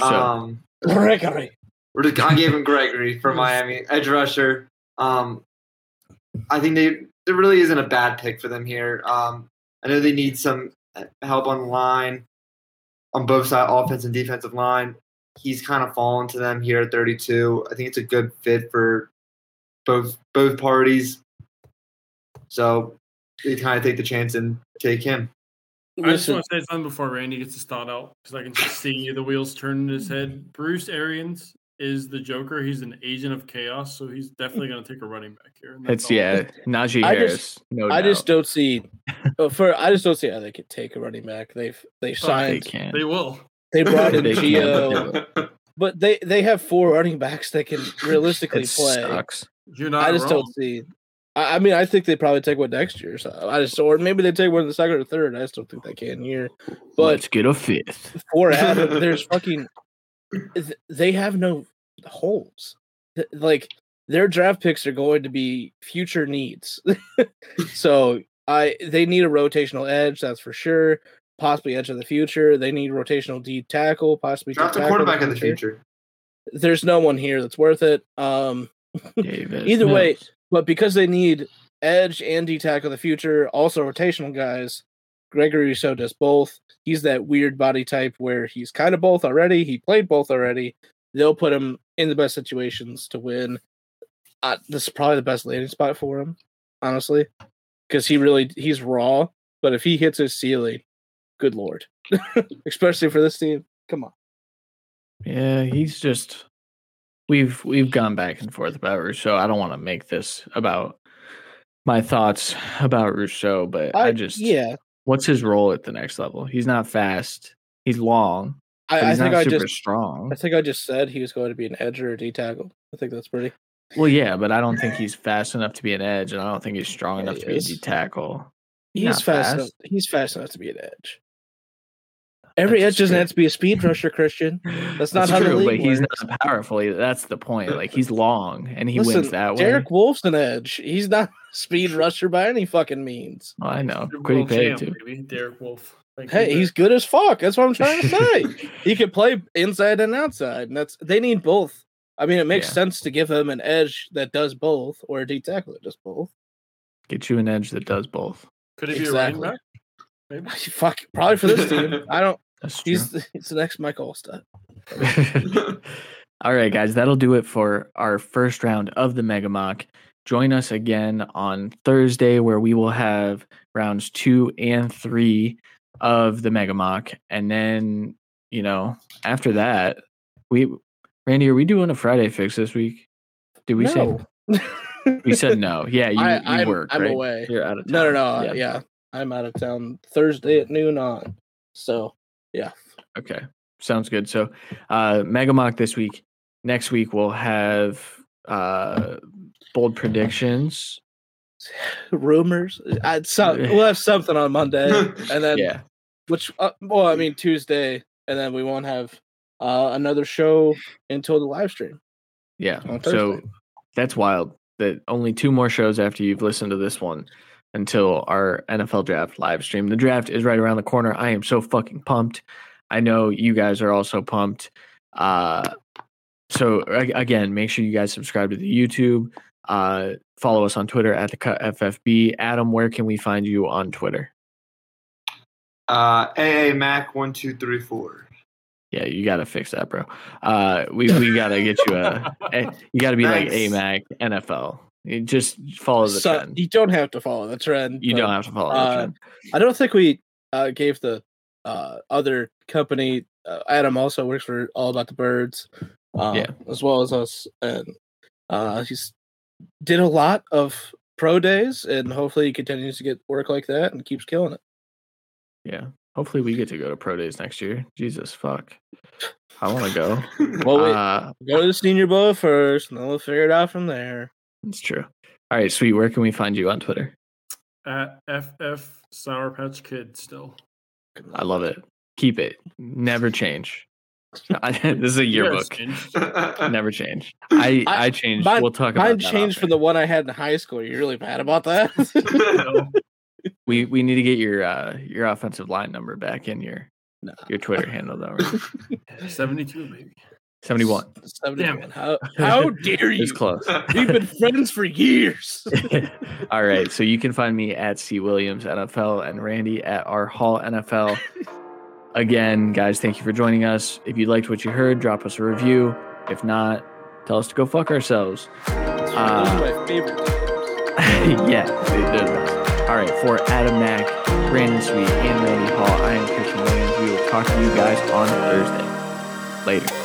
D: Um,
C: Gregory.
D: I gave him Gregory from [LAUGHS] Miami, edge rusher. Um, I think they there really isn't a bad pick for them here. Um, I know they need some help on the line, on both side, offense and defensive line. He's kind of fallen to them here at 32. I think it's a good fit for both both parties. So they kind of take the chance and take him.
E: I just
C: Listen,
E: want to say something before Randy gets to start out because I can just see the wheels turning in his head. Bruce Arians is the Joker. He's an agent of chaos, so he's definitely going to take a running back here. and that's
B: it's
E: all.
B: yeah, Najee
C: I
B: Harris.
C: just-
B: no
C: I just don't see. uh, [LAUGHS] For I just don't see how they could take a running back. They've they
B: they
C: signed.
B: can't.
E: They will.
C: They brought in [LAUGHS]
B: They can,
C: Gio,
B: but they [LAUGHS]
C: but they they have four running backs that can realistically
B: It
C: play.
B: sucks.
E: You're not.
C: I just
E: wrong.
C: don't see. I, I mean, I think they probably take one next year. So I just, or maybe they take one in the second or third. I just don't think they can here. But
B: Let's get a fifth.
C: for Adam, there's fucking. They have no holes. Like their draft picks are going to be future needs. [LAUGHS] so I they need a rotational edge, that's for sure. Possibly edge of the future. They need rotational D tackle, possibly
D: Draft
C: D
D: a
C: tackle
D: quarterback in the future.
C: There's no one here that's worth it. Um, [LAUGHS]
B: Davis
C: Either way, but because they need edge and D tackle in the future, also rotational guys, Gregory Rousseau does both. He's that weird body type where he's kind of both already. He played both already. They'll put him in the best situations to win. Uh, this is probably the best landing spot for him, honestly, because he really he's raw. But if he hits his ceiling, good lord, [LAUGHS] especially for this team, come on.
B: Yeah, he's just we've we've gone back and forth about Rousseau. I don't want to make this about my thoughts about Rousseau, but I, just
C: yeah.
B: what's his role at the next level? He's not fast. He's long,
C: I, I think
B: not
C: I
B: super
C: just
B: strong.
C: I think I just said he was going to be an edge or a D tackle. I think that's pretty.
B: Well, yeah, but I don't think he's [LAUGHS] fast enough to be an edge, and I don't think he's strong
C: Yeah,
B: enough
C: he
B: to be a
C: is.
B: Tackle.
C: He's
B: not
C: fast.
B: fast.
C: Enough, he's fast enough to be an edge. Every
B: That's
C: edge doesn't
B: true.
C: have to be a speed rusher, Christian. That's not
B: That's
C: how the
B: true, but
C: league
B: he's
C: works.
B: not powerful. That's the point. Like he's [LAUGHS] long and he
C: Listen,
B: wins that way.
C: Derek Wolfe's an edge. He's not [LAUGHS] a speed rusher by any fucking means.
B: Well, I know. Pretty paid
E: champ,
B: too.
E: baby, Derek Wolfe. Thank
C: Hey, he's good as fuck. That's what I'm trying to say. [LAUGHS] he can play inside and outside, and that's they need both. I mean, it makes
B: Yeah.
C: sense to give him an edge that does both, or a D tackle that does both.
B: Get you an edge that does both.
E: Could he be
C: Exactly.
E: a running back? Maybe. [LAUGHS]
C: Fuck, probably for this team. [LAUGHS] I don't.
B: That's true.
C: He's the, he's the next Mike Alstott.
B: All right, guys, that'll do it for our first round of the Mega Mock. Join us again on Thursday, where we will have rounds two and three of the Mega Mock, and then you know after that, we Randy, are we doing a Friday fix this week? Did we say
C: no,
B: we said no? [LAUGHS] Yeah, you,
C: I,
B: you
C: I'm,
B: work.
C: I'm
B: right?
C: away.
B: You're out of town.
C: No, no, no.
B: Yeah.
C: Yeah. I'm out of town Thursday at noon on. So yeah.
B: Okay. Sounds good. So uh Mega Mock this week. Next week we'll have uh bold predictions. [LAUGHS]
C: rumors. I'd some, we'll have something on Monday, [LAUGHS] and then
B: Yeah.
C: which uh, well, I mean Tuesday, and then we won't have uh, another show until the live stream.
B: Yeah. So that's wild. That only two more shows after you've listened to this one until our NFL draft live stream. The draft is right around the corner. I am so fucking pumped. I know you guys are also pumped. Uh so again, make sure you guys subscribe to the YouTube. Uh follow us on Twitter at the cut FFB. Adam, where can we find you on Twitter?
D: Uh, AA Mac one two three four.
B: Yeah, you gotta fix that, bro. Uh, we we gotta get you a. a- [LAUGHS] you gotta be like
D: Thanks.
B: AMAC NFL. You just follow the
C: So,
B: trend.
C: you don't have to follow the trend.
B: You
C: but,
B: don't have to follow the
C: uh,
B: trend.
C: I don't think we uh, gave the uh, other company. Uh, Adam also works for All About the Birds, uh,
B: Yeah.
C: as well as us, and uh, he's did a lot of pro days, and hopefully he continues to get work like that and keeps killing it.
B: Yeah. Hopefully, we get to go to pro days next year. Jesus fuck, I want to go. [LAUGHS]
C: Well, wait,
B: Uh,
C: go to the Senior Bowl first, and then we'll figure it out from there.
B: That's true. All right, sweet. Where can we find you on Twitter?
E: At FF Sour Patch Kid still.
B: I love it. Keep it. Never change. I, [LAUGHS] this is a yearbook. [LAUGHS] Never change. I
C: I-
B: I changed.
C: mine-
B: we'll talk about
C: Mine
B: that
C: changed from the one I had in high school. You're really mad about that? [LAUGHS]
B: We we need to get your uh your offensive line number back in your
C: No.
B: your Twitter handle though. Right?
E: 72, maybe.
B: Seventy one.
C: Damn
E: Damn.
C: How, how dare you?
B: It's close.
C: We've been friends for years.
B: All right. So you can find me at C Williams NFL and Randy at R Hall NFL. Again, guys, thank you for joining us. If you liked what you heard, drop us a review. If not, tell us to go fuck ourselves. Uh, [LAUGHS] yeah. All right. For Adam Mack, Brandon Sweet, and Randy Hall, I am Christian Williams. We will talk to you guys on Thursday. Later.